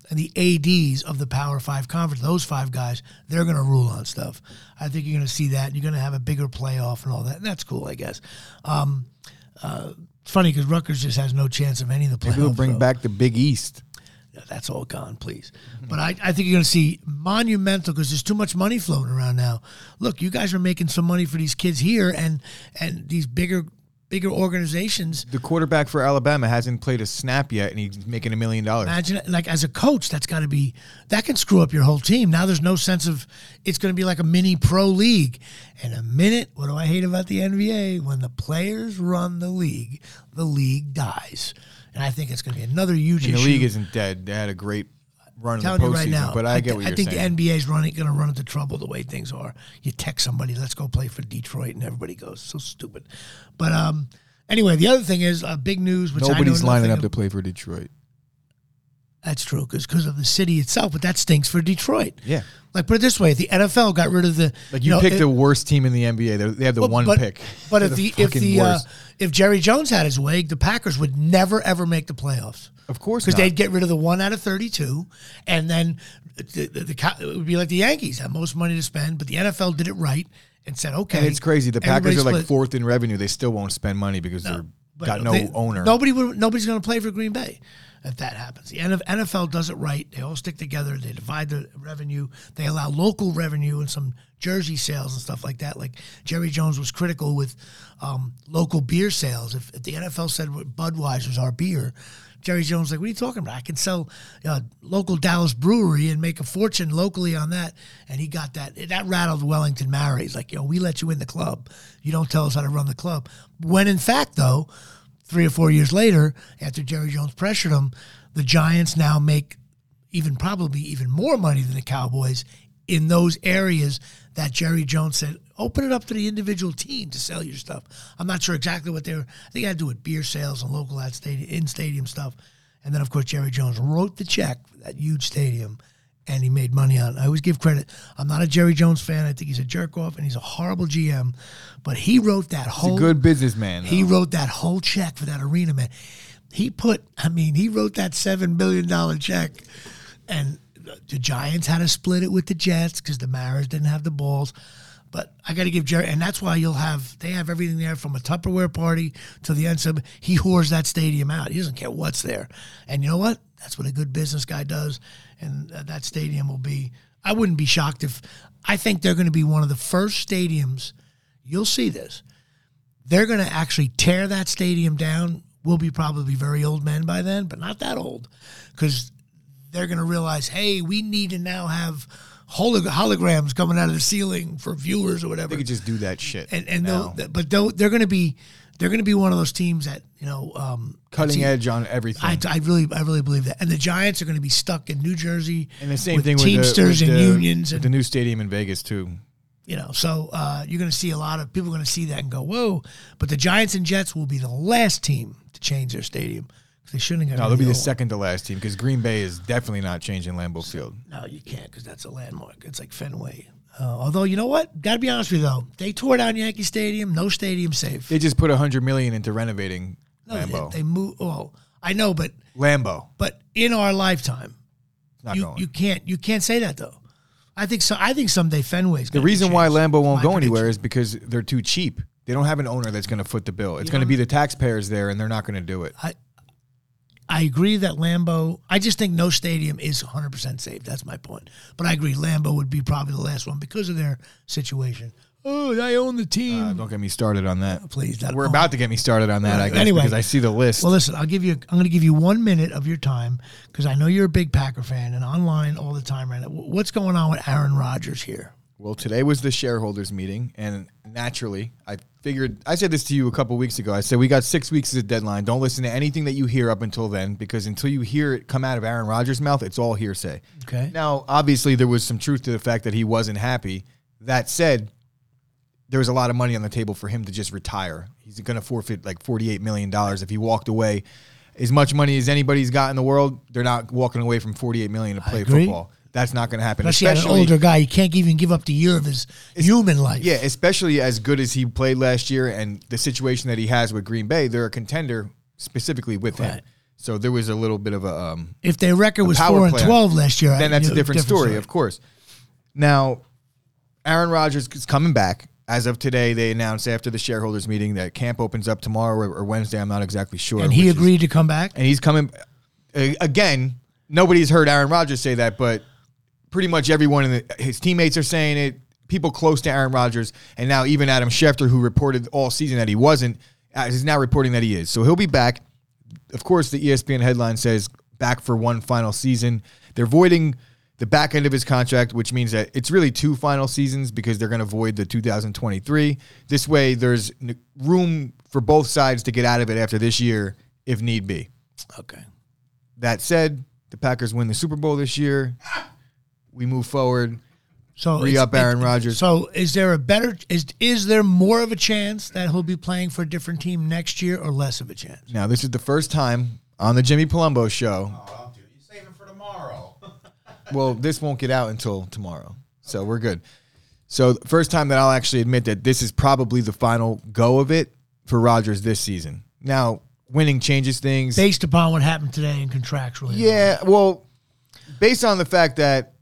and the ads of the Power Five conference, those five guys, they're going to rule on stuff. I think you're going to see that. You're going to have a bigger playoff and all that. And that's cool, I guess. Um, uh, it's funny because Rutgers just has no chance of any of the playoffs. Maybe they'll bring though. back the Big East. That's all gone, please. Mm-hmm. But I, I think you're going to see monumental because there's too much money floating around now. Look, you guys are making some money for these kids here, and and these bigger bigger organizations. The quarterback for Alabama hasn't played a snap yet, and he's making a million dollars. Imagine, like as a coach, that's got to be that can screw up your whole team. Now there's no sense of it's going to be like a mini pro league. And a minute, what do I hate about the NBA? When the players run the league, the league dies. And I think it's going to be another huge I mean, the issue. league isn't dead. They had a great run in the you postseason, right now, but I, get th- what I you're think saying. the NBA is running going to run into trouble the way things are. You text somebody, let's go play for Detroit, and everybody goes. So stupid. But um, anyway, the other thing is uh, big news, which Nobody's I know lining up of- to play for Detroit. That's true, because because of the city itself. But that stinks for Detroit. Yeah. Like put it this way: if the NFL got rid of the Like you, know, picked it- the worst team in the NBA. They're, they have the but- one but, pick. But if the if the uh, if Jerry Jones had his way, the Packers would never ever make the playoffs. of course, because they'd get rid of the one out of 32 and then the, the, the, it would be like the yankees had most money to spend but the nfl did it right and said okay and it's crazy. The Packers are like split. fourth in revenue. They still won't spend money because they're got no they- owner. nobody would nobody's going to play for green bay if that happens the NFL does it right they all stick together they divide the revenue they allow local revenue and some jersey sales and stuff like that like jerry jones was critical with um, local beer sales if, if the nfl said budweiser's our beer Jerry Jones like, what are you talking about? I can sell uh, local Dallas brewery and make a fortune locally on that. And he got that. That rattled Wellington Mara. He's like, yo, we let you in the club. You don't tell us how to run the club. When in fact, though, three or four years later, after Jerry Jones pressured him, the Giants now make even probably even more money than the Cowboys in those areas that Jerry Jones said, open it up to the individual team to sell your stuff. I'm not sure exactly what they were. I think it had to do with beer sales and local at stadium, in stadium stuff. And then, of course, Jerry Jones wrote the check for that huge stadium and he made money on it. I always give credit. I'm not a Jerry Jones fan. I think he's a jerk off and he's a horrible GM. But he wrote that He's whole a good businessman. he though. wrote that whole check for that arena, man. He put, I mean, he wrote that seven billion dollar check, and the Giants had to split it with the Jets because the Maras didn't have the balls. But I got to give Jerry, and that's why you'll have they have everything there from a Tupperware party to the end. Sub. He whores that stadium out. He doesn't care what's there, and you know what? That's what a good business guy does. And uh, that stadium will be. I wouldn't be shocked if. I think they're going to be one of the first stadiums. You'll see this they're going to actually tear that stadium down. We'll be probably very old men by then, but not that old, because they're going to realize, hey, we need to now have holog- holograms coming out of the ceiling for viewers or whatever. They could just do that shit. and and now. they'll, but they'll, they're going to be they're going to be one of those teams that you know um, Cutting edge on everything. I, I really, I really believe that. And the Giants are going to be stuck in New Jersey, and the same thing with Teamsters the, with and the- unions, with and the new stadium in Vegas too. you know. So uh, you're going to see a lot of people are going to see that and go, "Whoa!" But the Giants and Jets will be the last team to change their stadium 'Cause they shouldn't have. No, they'll be the second to last team because Green Bay is definitely not changing Lambeau Field. No, you can't because that's a landmark. It's like Fenway. Uh, although you know what, got to be honest with you though, they tore down Yankee Stadium. No stadium safe. They just put a hundred million into renovating No, Lambeau. They, they move. Well, I know, but Lambeau, but in our lifetime, not you, going. you can't you can't say that though. I think so. I think someday Fenway's the reason why. Lambeau won't go prediction. anywhere is because they're too cheap. They don't have an owner that's going to foot the bill. It's going to be the taxpayers there, and they're not going to do it. I agree that Lambeau. I just think no stadium is 100 percent safe. That's my point. But I agree Lambeau would be probably the last one because of their situation. Oh, I own the team. Uh, don't get me started on that. Please, We're about to get me started on that, I guess, Anyway. because I see the list. Well, listen, I'll give you. I'm going to give you one minute of your time because I know you're a big Packer fan and online all the time right now. What's going on with Aaron Rodgers here? Well, today was the shareholders meeting, and naturally, I figured I said this to you a couple weeks ago. I said we got six weeks as a deadline. Don't listen to anything that you hear up until then, because until you hear it come out of Aaron Rodgers' mouth, it's all hearsay. Okay. Now, obviously, there was some truth to the fact that he wasn't happy. That said, there was a lot of money on the table for him to just retire. He's going to forfeit like forty-eight million dollars if he walked away. As much money as anybody's got in the world, they're not walking away from forty-eight million to play football. That's not going to happen. Especially, an older guy, he can't even give up the year of his human life. Yeah, especially as good as he played last year and the situation that he has with Green Bay, they're a contender specifically with him. So there was a little bit of a um, If their record was four and twelve last year, then I- that's a know, different, story, of course. Now, Aaron Rodgers is coming back. As of today, they announced after the shareholders meeting that camp opens up tomorrow or, or Wednesday. I'm not exactly sure. And he which is- agreed to come back. and he's coming uh, again. Nobody's heard Aaron Rodgers say that, but pretty much everyone in the, his teammates are saying it. People close to Aaron Rodgers, and now even Adam Schefter, who reported all season that he wasn't, uh, is now reporting that he is. So he'll be back. Of course, the ESPN headline says back for one final season. They're voiding the back end of his contract, which means that it's really two final seasons because they're going to void the 2023. This way, there's room for both sides to get out of it after this year if need be. Okay. That said, the Packers win the Super Bowl this year. We move forward. So Re it's- up Aaron it- Rodgers. So is there a better is is there more of a chance that he'll be playing for a different team next year or less of a chance? Now, this is the first time on the Jimmy Palumbo show. Oh, dude, you save it for tomorrow. Well, this won't get out until tomorrow, so we're good. So, first time that I'll actually admit that this is probably the final go of it for Rodgers this season. Now, winning changes things. Based upon what happened today and contractually. Yeah, well, based on the fact that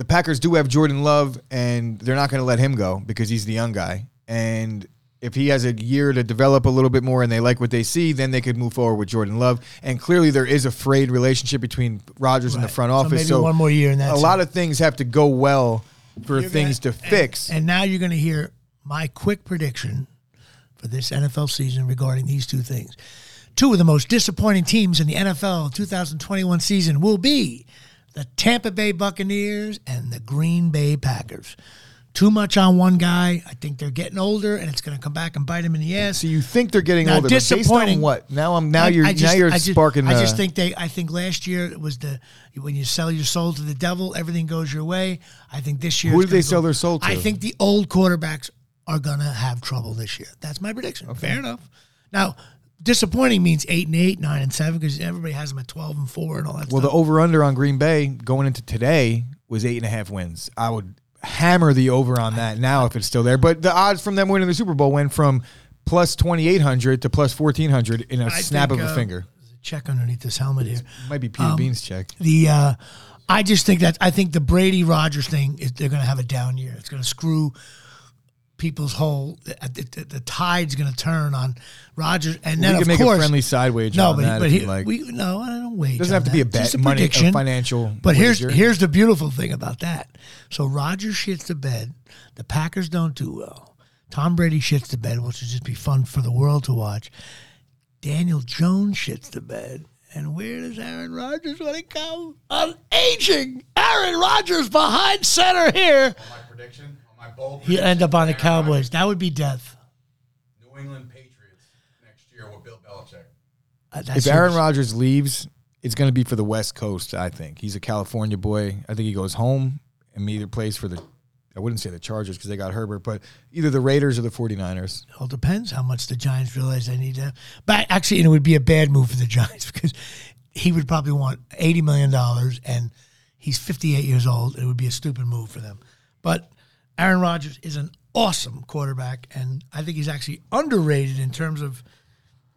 the Packers do have Jordan Love and they're not going to let him go because he's the young guy. And if he has a year to develop a little bit more and they like what they see, then they could move forward with Jordan Love. And clearly there is a frayed relationship between Rodgers and the Right. front So office. maybe So, one more year and a that's lot it. of things have to go well for You're things gonna- to fix. And now you're going to hear my quick prediction for this NFL season regarding these two things. Two of the most disappointing teams in the NFL 2021 season will be the Tampa Bay Buccaneers and the Green Bay Packers. Too much on one guy. I think they're getting older, and it's going to come back and bite them in the ass. so you think they're getting Now, older, but based on disappointing- what? Now I'm now I- you're I just- now you're I just, sparking. I just uh, think they. I think last year it was the when you sell your soul to the devil, everything goes your way. I think this year. Who did they gonna sell their soul to? I think the old quarterbacks are gonna have trouble this year. That's my prediction. Fair enough. Now, disappointing means eight and eight, nine and seven because everybody has them at twelve and four and all that. Well, the over under on Green Bay going into today was eight and a half wins. I would hammer the over on that now if it's still there. But the odds from them winning the Super Bowl went from plus twenty eight hundred to plus fourteen hundred in a I snap think, of a uh, finger. there's a check underneath this helmet here. Might be Peter Bean's check. The uh, I just think that I think the Brady Rodgers thing is they're going to have a down year. It's going to screw people's whole. Uh, the, the, the tide's going to turn on Rodgers, and then we of can make course a friendly side wager no, on but, that but he, like. we no, I don't wage. Doesn't on have to be a that. bet, Just money, a prediction. financial. But here's wager. here's the beautiful thing about that. So Rodgers shits the bed. The Packers don't do well. Tom Brady shits the bed, which would just be fun for the world to watch. Daniel Jones shits the bed. And where does Aaron Rodgers want to come? On aging. Aaron Rodgers behind center here. my prediction, my bold He'll end up on the Cowboys. That would be death. New England Patriots. Next year with Bill Belichick. Uh, If Aaron Rodgers leaves, it's going to be for the West Coast. I think he's a California boy. I think he goes home and either plays for the. I wouldn't say the Chargers because they got Herbert, but either the Raiders or the 49ers. It all depends how much the Giants realize they need to. But actually, it would be a bad move for the Giants because he would probably want eighty million dollars, and he's fifty-eight years old. It would be a stupid move for them. But Aaron Rodgers is an awesome quarterback, and I think he's actually underrated in terms of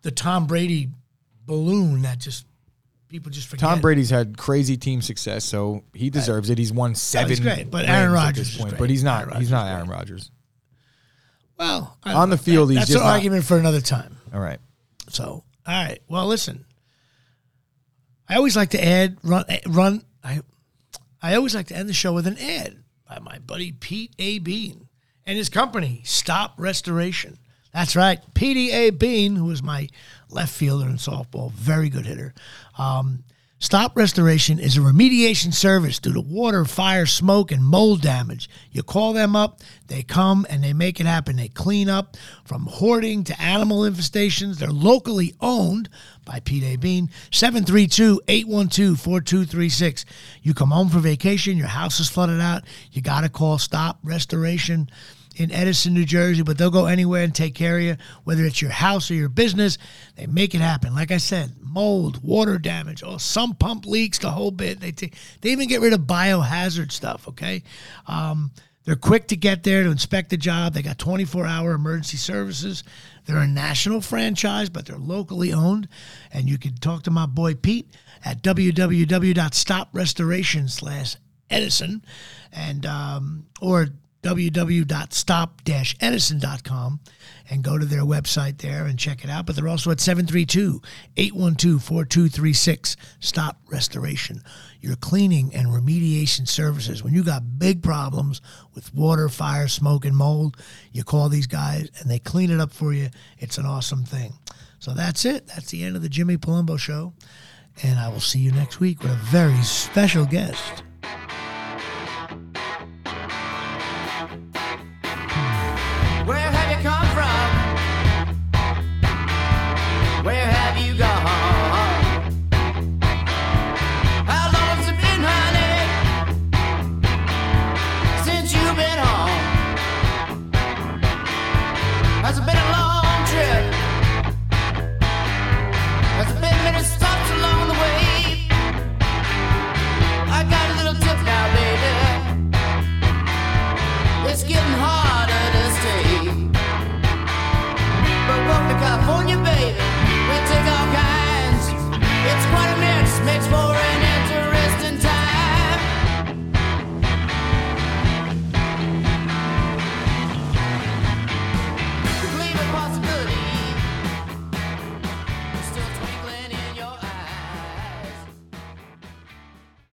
the Tom Brady balloon that just people just forget. Tom Brady's had crazy team success, so he deserves it. He's won seven. great, but rings Aaron at Rodgers point, great. but he's not. Aaron he's not Aaron Rodgers. Well, On the field, he's that's just an not- argument for another time. All right. So, all right. Well, listen. I always like to add run eh, run. I I always like to end the show with an ad by my buddy Pete A. Bean and his company Stop Restoration. That's right, Pete A. Bean, who was my left fielder in softball, very good hitter. Um, Stop Restoration is a remediation service due to water, fire, smoke, and mold damage. You call them up, they come and they make it happen. They clean up from hoarding to animal infestations. They're locally owned by Pete A. Bean, 732 812 4236. You come home for vacation, your house is flooded out, you got to call Stop Restoration in Edison, New Jersey, but they'll go anywhere and take care of you, whether it's your house or your business. They make it happen. Like I said, mold, water damage, oh, some pump leaks, the whole bit. They take, they even get rid of biohazard stuff. Okay, um, they're quick to get there to inspect the job. They got 24 hour emergency services. They're a national franchise, but they're locally owned. And you can talk to my boy Pete at www.stoprestoration slash Edison and um, or www.stop-edison.com and go to their website there and check it out. But they're also at 732-812-4236, Stop Restoration. Your cleaning and remediation services. When you got big problems with water, fire, smoke, and mold, you call these guys and they clean it up for you. It's an awesome thing. So that's it. That's the end of the Jimmy Palumbo Show. And I will see you next week with a very special guest.